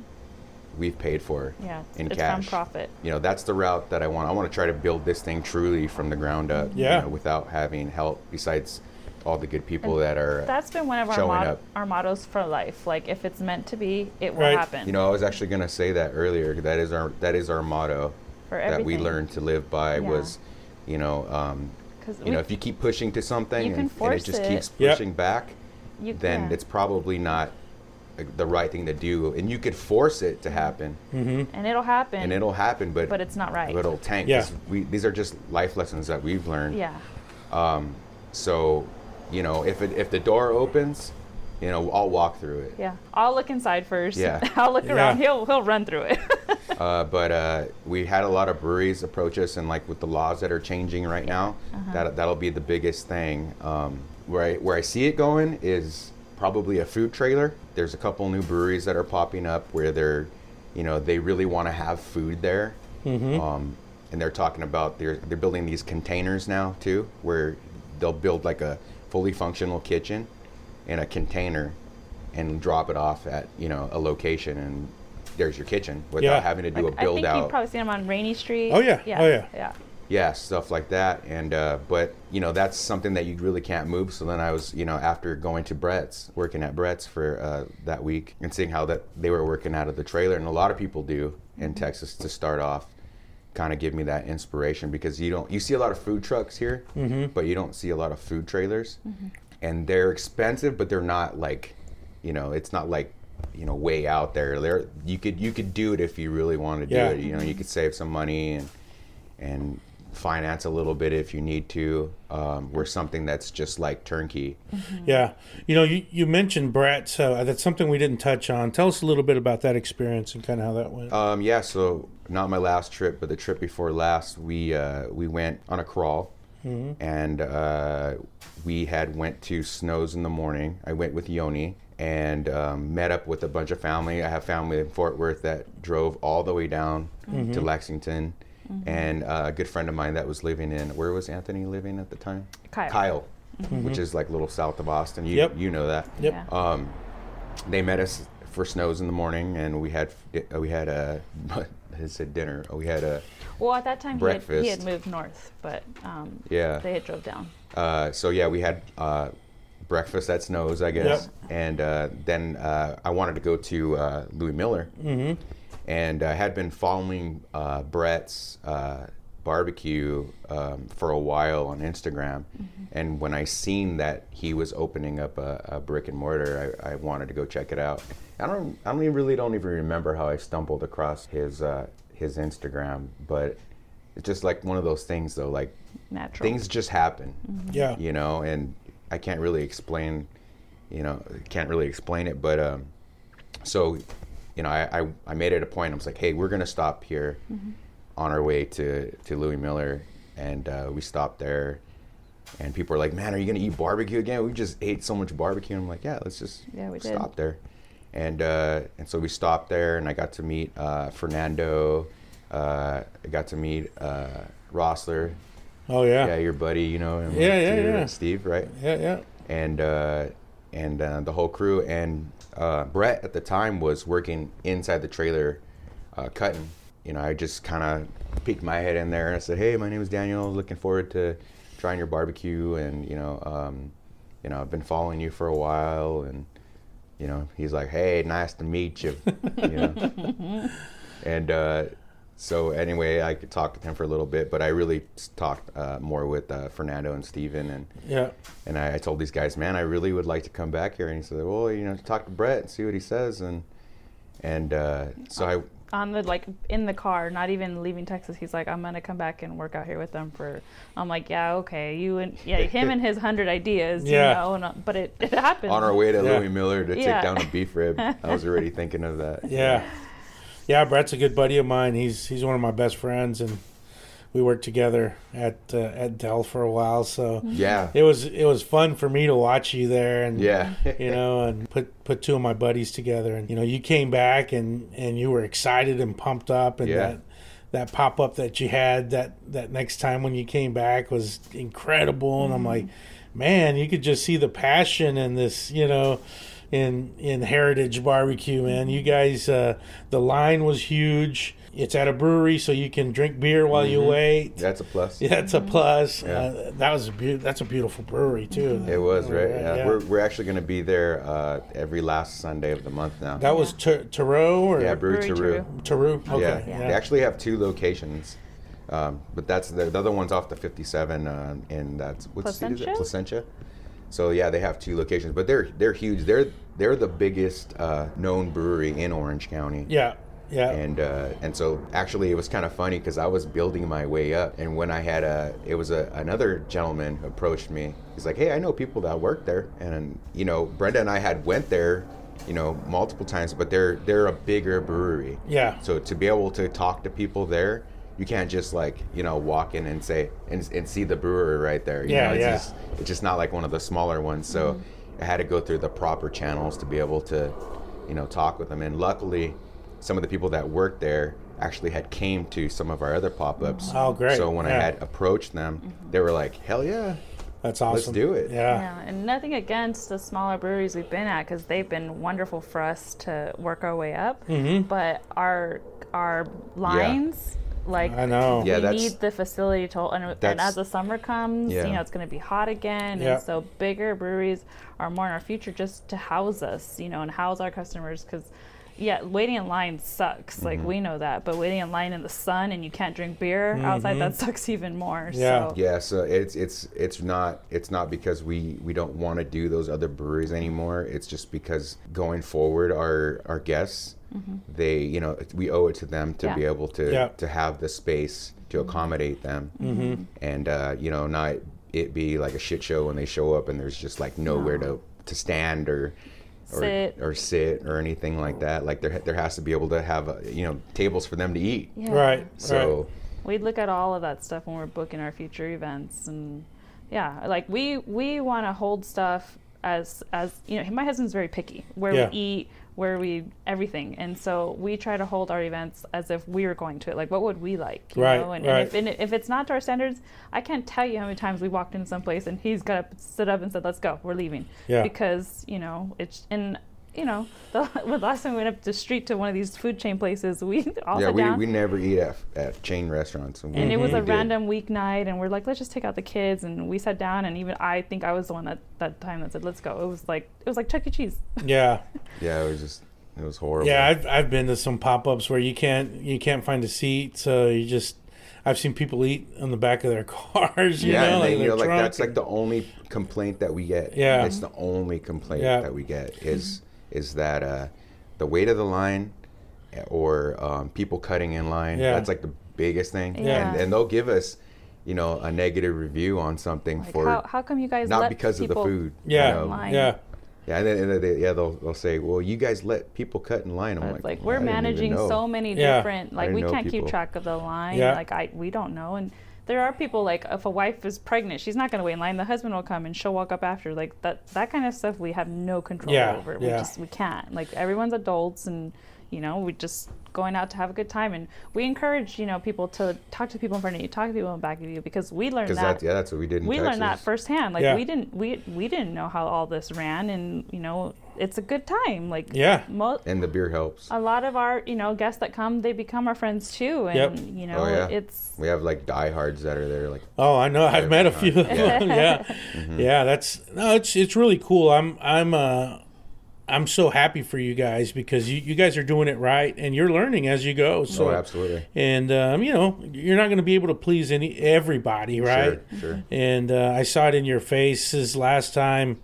we've paid for Yeah. in it's cash. from profit. You know, that's the route that I want. I want to try to build this thing truly from the ground up. you Yeah. know, without having help besides all the good people And that are. That's been one of our, showing mot- up. our mottos for life. Like, if it's meant to be, it will Right. happen. you know, I was actually going to say that earlier. That is our that is our motto for that we learned to live by Yeah. was, you know, um, 'Cause you we- know, if you keep pushing to something and, and it just it. keeps Yep. pushing back, you, then yeah. it's probably not the right thing to do. And you could force it to happen, Mm-hmm. and it'll happen. and it'll happen, but but it's not right. but it'll tank. Yeah. 'cause We, these are just life lessons that we've learned. yeah. Um, so, you know, if it, if the door opens, you know, I'll walk through it. Yeah. I'll look inside first. Yeah. I'll look Yeah. around. He'll he'll run through it. Uh, but uh, we had a lot of breweries approach us, and like with the laws that are changing right now, Uh-huh. that that'll be the biggest thing. Um, where I where I see it going is probably a food trailer. There's a couple new breweries that are popping up where they're, you know, they really want to have food there. Mhm. Um, and they're talking about they're they're building these containers now too, where they'll build like a fully functional kitchen in a container and drop it off at you know a location and there's your kitchen without Yeah. having to do Like, a I build think out. you've probably seen them on Rainey Street. Oh, yeah. Yeah. Oh, yeah. Yeah. Yeah, stuff like that. And uh, but you know that's something that you really can't move. So then I was you know after going to Brett's, working at Brett's for uh, that week, and seeing how that they were working out of the trailer, and a lot of people do in Texas to start off. Kind of give me that inspiration because you don't you see a lot of food trucks here, but you don't see a lot of food trailers, and they're expensive, but they're not like, you know, it's not like you know way out there. There you could you could do it if you really wanted to Yeah. do it. You know, you could save some money and and finance a little bit if you need to. Um, we're something that's just like turnkey. Yeah. You know, you, you mentioned Brett, so that's something we didn't touch on. Tell us a little bit about that experience and kind of how that went. Um, yeah, so not my last trip, but the trip before last, we uh, we went on a crawl, and uh, we had went to Snows in the morning. I went with Yoni and um, met up with a bunch of family. I have family in Fort Worth that drove all the way down to Lexington, and uh, a good friend of mine that was living in where was Anthony living at the time? Kyle. Kyle, which is like a little south of Austin. You Yep. you know that Yep. Yeah. um, they met us for snows in the morning, and we had uh, we had a I said dinner. We had a well, at that time he had, he had moved north, but um, yeah. they had drove down. Uh, so yeah, we had uh, breakfast at Snows, I guess, and uh, then uh, I wanted to go to uh, Louie Mueller, Mm-hmm. And I had been following uh, Brett's uh, barbecue um, for a while on Instagram, and when I seen that he was opening up a, a brick and mortar, I, I wanted to go check it out. I don't, I don't even, really don't even remember how I stumbled across his uh, his Instagram, but it's just like one of those things though, like Natural. things just happen yeah. you know and i can't really explain you know can't really explain it but um so you know i i, I made it a point i was like hey we're gonna stop here on our way to to Louie Mueller and uh, we stopped there and people are like man are you gonna eat barbecue again we just ate so much barbecue and i'm like yeah let's just Yeah, we did. stop there and uh, and so we stopped there and i got to meet uh, fernando uh, i got to meet uh, rossler Oh, yeah. yeah, your buddy, you know, and Yeah, yeah, yeah. Steve, right? Yeah, yeah. And uh, and uh, the whole crew, and uh, Brett at the time was working inside the trailer, uh, cutting. You know, I just kind of peeked my head in there and I said, "Hey, my name is Daniel. Looking forward to trying your barbecue, and you know, um, you know, I've been following you for a while, and you know, he's like, "Hey, nice to meet you," you know, and uh, so anyway, I could talk with him for a little bit, but I really talked uh, more with uh, Fernando and Steven and Yeah. and I, I told these guys, man, I really would like to come back here. And he said, well, you know, talk to Brett and see what he says. And and uh, so I on the like in the car, not even leaving Texas. He's like, I'm gonna come back and work out here with them for. I'm like, yeah, okay, you and yeah, him and his hundred ideas, Yeah. you know. And, uh, but it, it happened. on our way to Yeah. Louie Mueller to Yeah. take down a beef rib. I was already thinking of that. Yeah. Yeah, Brett's a good buddy of mine. He's he's one of my best friends, and we worked together at uh, at Dell for a while. So Yeah. it was it was fun for me to watch you there, and Yeah. you know, and put put two of my buddies together. And you know, you came back and and you were excited and pumped up, and Yeah. that that pop up that you had that that next time when you came back was incredible. And I'm like, man, you could just see the passion and this, you know. In, in Heritage Barbecue, man, you guys, uh, the line was huge. It's at a brewery, so you can drink beer while you wait. That's a plus. Yeah, that's a plus. Yeah. Uh, that was a be- that's a beautiful brewery too. It was, right? Yeah. Yeah. We're, we're actually going to be there uh, every last Sunday of the month now. That was Tar- Tarot or yeah, Bruery Terreux. Terreux. Terreux. Okay. yeah. Yeah. they actually have two locations, um, but that's the, the other one's off the 57, uh, and that's what state is it? Placentia? Placentia. So yeah, they have two locations, but they're they're huge. They're they're the biggest uh, known brewery in Orange County. yeah. Yeah. And uh, and so actually it was kind of funny because I was building my way up, and when I had a, it was a another gentleman approached me. He's like, "Hey, I know people that work there," and you know, Brenda and I had went there, you know, multiple times, but they're they're a bigger brewery. Yeah. So to be able to talk to people there, you can't just like you know walk in and say and, and see the brewery right there. You Yeah, know, it's yeah. Just, it's just not like one of the smaller ones. So I had to go through the proper channels to be able to, you know, talk with them. And luckily, some of the people that worked there actually had came to some of our other pop-ups. Oh, great. So when I had approached them, they were like, "Hell yeah, That's awesome. let's do it." Yeah. Yeah, and nothing against the smaller breweries we've been at because they've been wonderful for us to work our way up. Mm-hmm. But our our lines Like I know. Yeah, we that's- need the facility to and, and as the summer comes, Yeah. you know, it's going to be hot again, Yeah. and so bigger breweries are more in our future just to house us, you know, and house our customers because. Yeah, waiting in line sucks. Mm-hmm. Like we know that, but waiting in line in the sun and you can't drink beer outside that sucks even more. Yeah. So Yeah, so it's it's it's not it's not because we we don't want to do those other breweries anymore. It's just because going forward, our our guests, they you know we owe it to them to Mm-hmm. Yeah. be able to Yeah. to have the space to accommodate them, Mm-hmm. and uh, you know not it be like a shit show when they show up and there's just like nowhere to to stand or. Or, Sit. or sit or anything like that. Like there, there has to be able to have uh, you know tables for them to eat. yeah. Right. So we'd look at all of that stuff when we're booking our future events and yeah like we we want to hold stuff as as you know my husband's very picky where Yeah. we eat where we everything. And so we try to hold our events as if we were going to it. Like what would we like you Right, know? And, right. and, if, and if it's not to our standards i can't tell you how many times we walked into some place and he's got to sit up and said let's go. We're leaving. Yeah. because you know it's and you know the, the last time we went up the street to one of these food chain places we all yeah, we, down we never eat at, at chain restaurants. and it was a did. random weeknight and we're like let's just take out the kids and we sat down and even i think i was the one that that time that said let's go it was like it was like chuck e cheese Yeah. Yeah, it was just it was horrible. Yeah, I've I've been to some pop ups where you can't you can't find a seat, so you just I've seen people eat on the back of their cars. You yeah, know, and then, in you know, like that's like the only complaint that we get. Yeah. it's the only complaint Yeah. that we get is is that uh, the weight of the line, eh, or um, people cutting in line. Yeah. That's like the biggest thing. Yeah. And, and they'll give us, you know, a negative review on something like for how, how come you guys not let because of the people food. you yeah, know? line. yeah, Yeah, and then, and then they, yeah, they'll, they'll say, "Well, you guys let people cut in line." I'm like, like we're didn't managing so many Yeah. different like we can't keep track of the line Yeah. like i we don't know and there are people like if a wife is pregnant she's not going to wait in line. The husband will come and she'll walk up after. Like that that kind of stuff we have no control Yeah, over. We yeah. just we can't. Like everyone's adults and you know we just going out to have a good time and we encourage you know people to talk to people in front of you talk to people in back of you because we learned Because that yeah, that's what we did in we Texas. learned that firsthand like Yeah. we didn't we we didn't know how all this ran and you know it's a good time like yeah, mo- and the beer helps. a lot of our you know guests that come they become our friends too and Yep. you know Oh, yeah. it's We have like diehards that are there, like Oh, I know. I've met a few of them. Yeah, Mm-hmm. yeah. That's no. It's it's really cool. I'm I'm uh I'm so happy for you guys because you, you guys are doing it right and you're learning as you go. So oh, absolutely. and um, you know you're not going to be able to please any everybody, right? Sure, sure. And uh, I saw it in your faces last time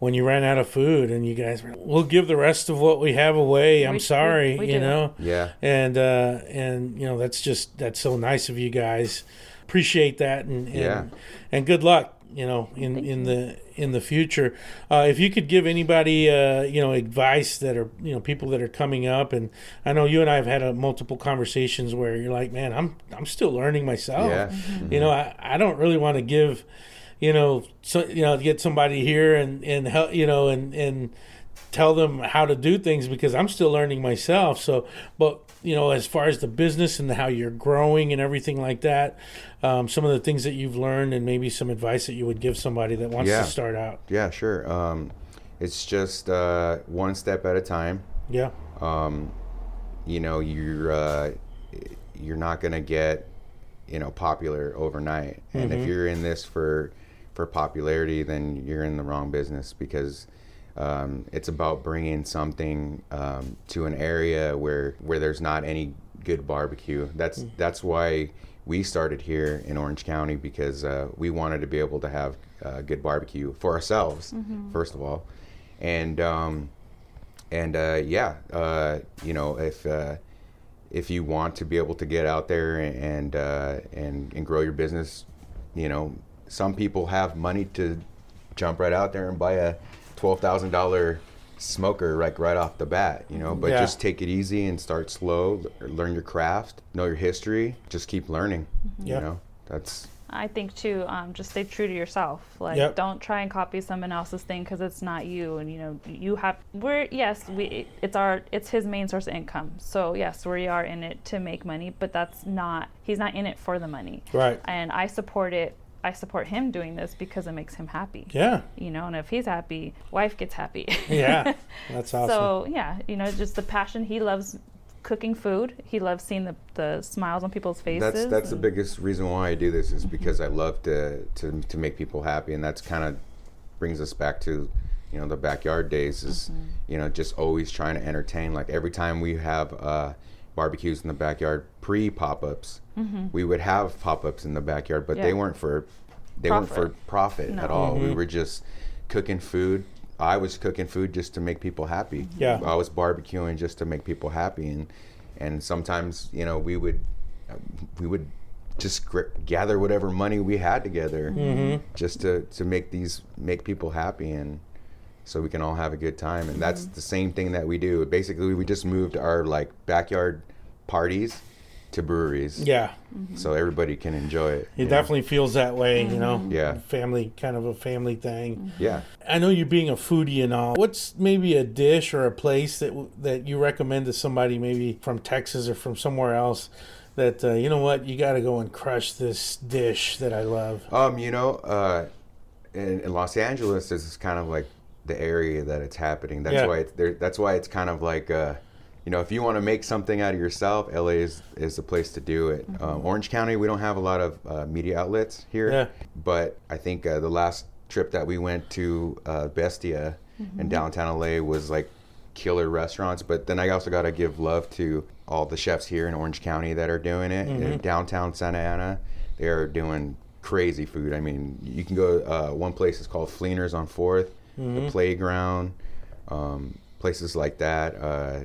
when you ran out of food, and you guys were, "We'll give the rest of what we have away." I'm We- sorry, we- we you do. know. Yeah. And uh, and you know that's just that's so nice of you guys. Appreciate that, and and, Yeah. and good luck. You know, in in the in the future, uh, if you could give anybody uh, you know advice that are you know people that are coming up, and I know you and I have had uh multiple conversations where you're like, man, I'm I'm still learning myself. Yeah. You know, I, I don't really want to give, you know, so you know, get somebody here and and help, you know, and and tell them how to do things because I'm still learning myself. So, but you know, as far as the business and how you're growing and everything like that, um, some of the things that you've learned and maybe some advice that you would give somebody that wants Yeah. to start out. Yeah, sure. Um, it's just uh, one step at a time. Yeah. Um, you know, you're uh, you're not gonna get you know popular overnight, and if you're in this for for popularity, then you're in the wrong business because um, it's about bringing something um, to an area where where there's not any good barbecue. That's that's why we started here in Orange County because uh, we wanted to be able to have uh, good barbecue for ourselves first of all, and um, and uh, yeah, uh, you know if uh, if you want to be able to get out there and uh, and and grow your business, you know, some people have money to jump right out there and buy a twelve thousand dollar smoker like right off the bat, you know. But Yeah. just take it easy and start slow. Learn your craft, know your history. Just keep learning. Yeah. You know, that's i think too um, just stay true to yourself like Yep. don't try and copy someone else's thing because it's not you and you know you have we're yes we it's our it's his main source of income so yes we are in it to make money but that's not he's not in it for the money Right. and i support it i support him doing this because it makes him happy Yeah. you know and if he's happy wife gets happy Yeah. That's awesome. So yeah, you know, just the passion he loves cooking food. He loves seeing the, the smiles on people's faces. That's that's the biggest reason why I do this is because I love to to to make people happy, and that's kind of brings us back to you know the backyard days is you know just always trying to entertain. Like every time we have uh, barbecues in the backyard pre pop ups, mm-hmm. we would have pop ups in the backyard, but Yeah. they weren't for they weren't for Profit. profit at No. all. We mm-hmm. were just cooking food. I was cooking food just to make people happy. Yeah. I was barbecuing just to make people happy, and and sometimes you know we would we would just gr- gather whatever money we had together mm-hmm. just to to make these make people happy and so we can all have a good time and that's the same thing that we do basically we just moved our like backyard parties to breweries Yeah, so everybody can enjoy it it you know? definitely feels that way. You know, Yeah. family kind of a family thing. yeah I know you're being a foodie and all. What's maybe a dish or a place that that you recommend to somebody maybe from Texas or from somewhere else that uh, you know what you got to go and crush this dish that I love. Um, you know, uh, in, in Los Angeles, this is kind of like the area that it's happening. That's Yeah. why it's there. That's why it's kind of like, uh, you know, if you want to make something out of yourself, LA is is the place to do it. Um, Orange County, we don't have a lot of uh, media outlets here, Yeah. but I think uh, the last trip that we went to uh, Bestia in downtown LA was like killer restaurants. But then I also got to give love to all the chefs here in Orange County that are doing it. In downtown Santa Ana, they are doing crazy food. I mean, you can go. Uh, one place is called Fleeners on 4th the Playground, um, places like that. Uh,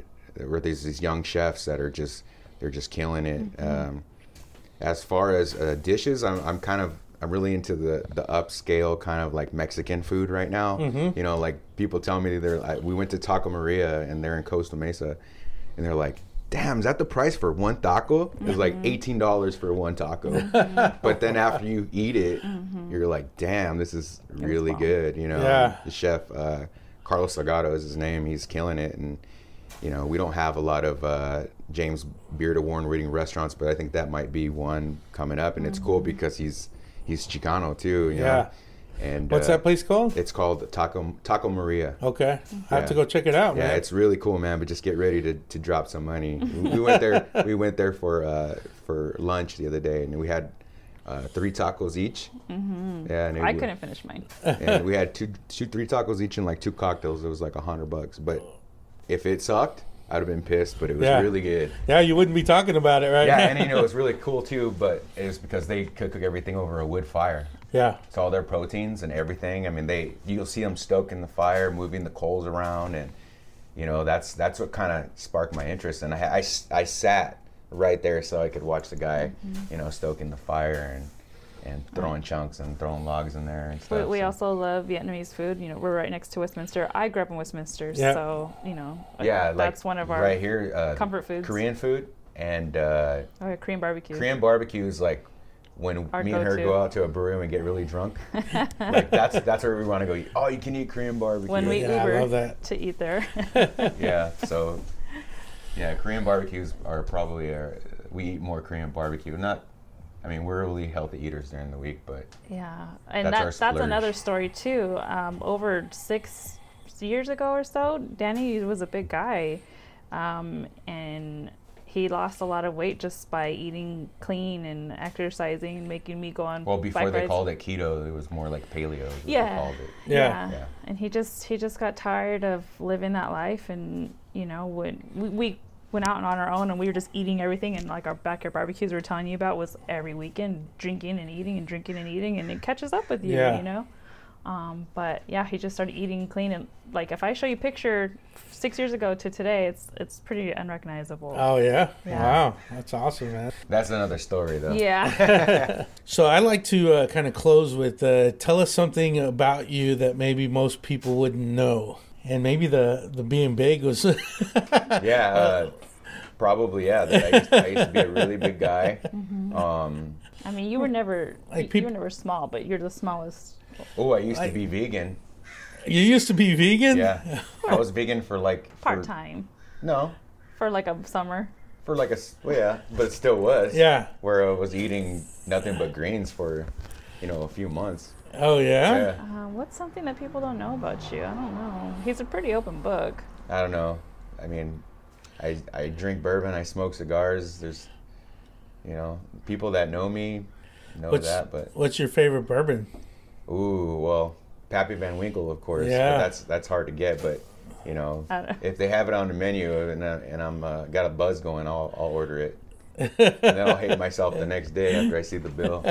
where there's these young chefs that are just they're just killing it. Um, as far as uh, dishes, I'm, I'm kind of I'm really into the the upscale kind of like Mexican food right now. You know, like people tell me they're I, we went to Taco Maria and they're in Costa Mesa, and they're like. Damn, is that the price for one taco? It's like eighteen dollars for one taco. but then after you eat it, you're like, damn, this is really good. You know, Yeah. the chef uh, Carlos Salgado is his name. He's killing it, and you know we don't have a lot of uh, James Beard Award winning restaurants, but I think that might be one coming up, and it's cool because he's he's Chicano too. You Yeah. know? And What's uh, that place called? It's called Taco Taco Maria. Okay, I have to go check it out. Man. Yeah, man. it's really cool, man. But just get ready to, to drop some money. we we went there. We went there for uh, for lunch the other day, and we had uh, three tacos each. Mm-hmm. Yeah, and I wa- couldn't finish mine. and we had two, two, three tacos each and like two cocktails. It was like a hundred bucks. But if it sucked, I'd have been pissed. But it was Yeah. really good. yeah, you wouldn't be talking about it, right? Yeah, and you know it was really cool too. But it was because they could cook everything over a wood fire. Yeah, So all their proteins and everything. I mean, they you'll see them stoking the fire, moving the coals around, and you know that's that's what kind of sparked my interest. And I I sat right there so I could watch the guy, you know, stoking the fire and and throwing chunks and throwing logs in there and We, stuff. we so- also love Vietnamese food. You know, we're right next to Westminster. I grew up in Westminster, Yeah. so you know, yeah, like that's one of our right here uh, comfort foods. Korean food and uh, oh, Korean barbecue. Korean barbecue is like when Our me and her go-to. go out to a brewery and get really drunk. like that's that's where we want to go. Oh, you can eat Korean barbecue. when we Yeah, I Uber love that. to eat there. yeah. So, yeah, Korean barbecues are probably our, we eat more Korean barbecue. Not, I mean, we're really healthy eaters during the week, but Yeah, and That's our that, that's another story too. Um, over six years ago or so, Danny was a big guy, um, and he lost a lot of weight just by eating clean and exercising and making me go on. well, before bike they rides. called it keto, it was more like paleo. Is they Yeah. called it. Yeah. Yeah. and he just he just got tired of living that life, and you know when we, we went out on our own and we were just eating everything, and like our backyard barbecues we were telling you about was every weekend drinking and eating and drinking and eating, and it catches up with you, Yeah. you know. Um, but yeah, he just started eating clean, and like if I show you a picture six years ago to today, it's it's pretty unrecognizable. Oh yeah. Yeah. Wow, that's awesome, man. That's another story, though. Yeah. So I like to uh, kind of close with uh, tell us something about you that maybe most people wouldn't know, and maybe the the being big was. Yeah. Uh, probably, yeah. That I, used, I used to be a really big guy. Um, I mean, you were never Like you, peop- were never small, but you're the smallest. oh, I used Like- to be vegan. You used to be vegan. Yeah. I was vegan for like. Part time No. for like a summer. For like a Well, yeah. But it still was. Yeah. Where I was eating nothing but greens for, you know, a few months. Oh yeah. Yeah. Uh, what's something that people don't know about you? I don't know. He's a pretty open book. I don't know. I mean, I I drink bourbon. I smoke cigars. There's, you know, people that know me know What's- that. But What's your favorite bourbon? ooh, well, Pappy Van Winkle, of course. but Yeah. that's that's hard to get. But you know, I don't- if they have it on the menu and I, and I'm uh, got a buzz going, I'll I'll order it. and then I'll hate myself the next day after I see the bill.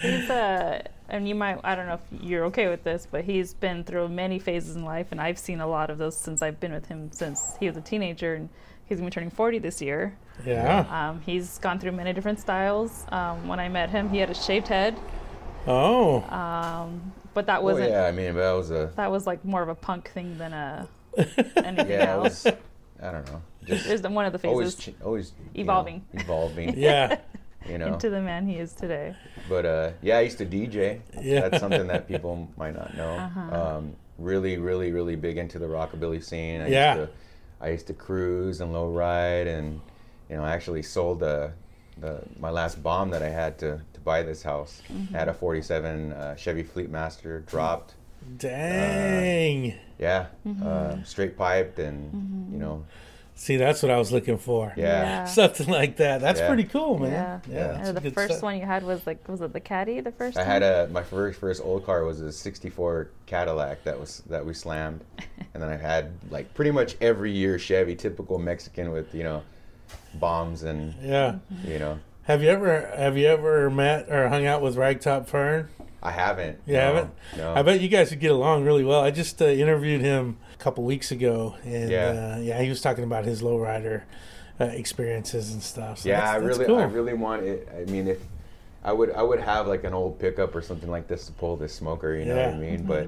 He's uh, and you might I don't know if you're okay with this, but he's been through many phases in life, and I've seen a lot of those since I've been with him since he was a teenager, and he's gonna be turning 40 this year. Yeah. Um, he's gone through many different styles. Um, when I met him, he had a shaved head, Oh. um, but that Oh wasn't yeah, I mean, but that was a that was like more of a punk thing than a anything yeah, it else. was. I don't know, just There's the, one of the always phases ch- always you know, Evolving. evolving. yeah. You know, into the man he is today. But uh, yeah, I used to DJ. Yeah. That's something that people might not know. Uh-huh. Um, really, really, really big into the rockabilly scene. I Yeah. Used to, I used to cruise and low ride, and you know, I actually sold the, the my last bomb that I had to, to buy this house. I had a '47 uh, Chevy Fleetmaster dropped. Dang. Yeah, uh, straight piped, and you know, See, that's what I was looking for. yeah. Something like that. That's Yeah. pretty cool, man. Yeah. Yeah. that's And the first stuff. one you had was like was it the caddy the first I one? had a my first first old car was a '64 Cadillac that was that we slammed, and then I had like pretty much every year Chevy, typical Mexican with you know bombs and Yeah. you know Have you ever have you ever met or hung out with Ragtop Fern? I haven't. You no, haven't? No. I bet you guys would get along really well. I just uh, interviewed him a couple weeks ago, and Yeah. uh, yeah, he was talking about his lowrider uh, experiences and stuff. So yeah, that's, I that's really cool. I really want it. I mean, if I would I would have like an old pickup or something like this to pull this smoker. You know what I Yeah. mean? But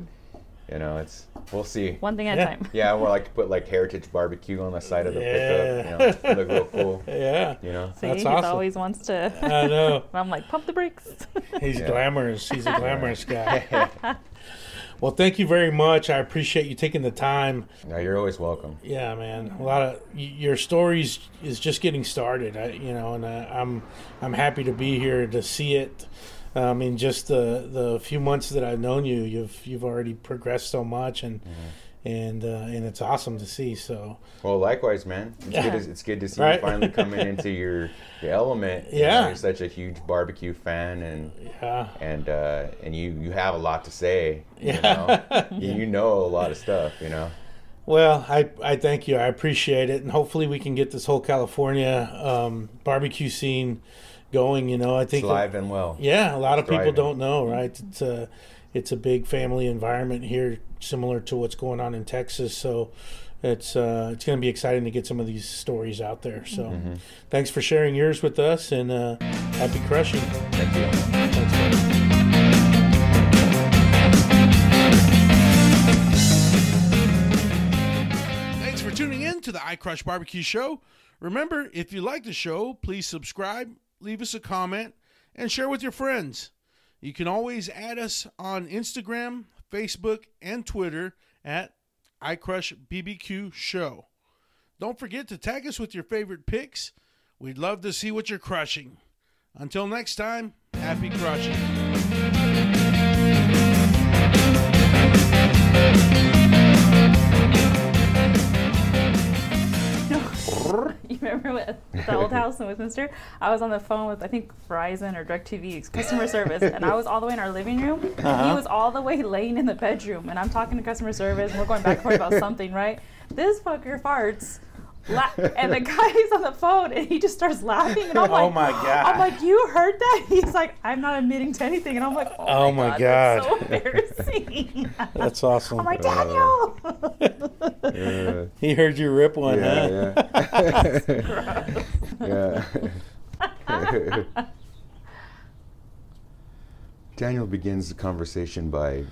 you know, it's we'll see. One thing at Yeah. a time. Yeah, or like to put like Heritage Barbecue on the side of the Yeah. pickup. You know, look real cool. yeah, You know. See, That's he awesome. always wants to. I know. I'm like, pump the brakes. He's Yeah. glamorous. He's a glamorous guy. well, thank you very much. I appreciate you taking the time. No, you're always welcome. Yeah, man. A lot of y- your stories is just getting started. I, you know, and uh, I'm I'm happy to be here to see it. Um, in just the the few months that I've known you, you've you've already progressed so much, and and uh, and it's awesome to see. So Well, likewise, man. It's, Yeah. good, to, it's good to see Right. you finally coming into your, your element. You know, Yeah. you're such a huge barbecue fan, and yeah, and uh, and you you have a lot to say. You Yeah. know, you, you know a lot of stuff. You know. Well, I, I thank you. I appreciate it, and hopefully we can get this whole California um, barbecue scene going. You know, I It's think live and well. Yeah, a lot of people thriving. don't know, right? It's a it's a big family environment here, similar to what's going on in Texas. So it's uh, it's going to be exciting to get some of these stories out there. So Mm-hmm. thanks for sharing yours with us, and uh, happy crushing. Thank you. Thanks. Thanks for tuning in to the iCrush Barbecue Show. Remember, if you like the show, please subscribe, leave us a comment, and share with your friends. You can always add us on Instagram, Facebook, and Twitter at iCrush BBQ Show. Don't forget to tag us with your favorite picks. We'd love to see what you're crushing. Until next time, happy crushing. Remember with the old house in Westminster? I was on the phone with I think Verizon or DirecTV customer service, and I was all the way in our living room. Uh-huh. He was all the way laying in the bedroom, and I'm talking to customer service, and we're going back and forth about something, right? This fucker farts. La- and the guy's on the phone and he just starts laughing and I'm Oh my God. I'm like, you heard that? He's like, I'm not admitting to anything, and I'm like, oh, Oh my my god, that's so embarrassing. That's awesome. I'm like, Daniel. Yeah. he heard you rip one, Yeah. huh? Yeah. yeah. Daniel begins the conversation by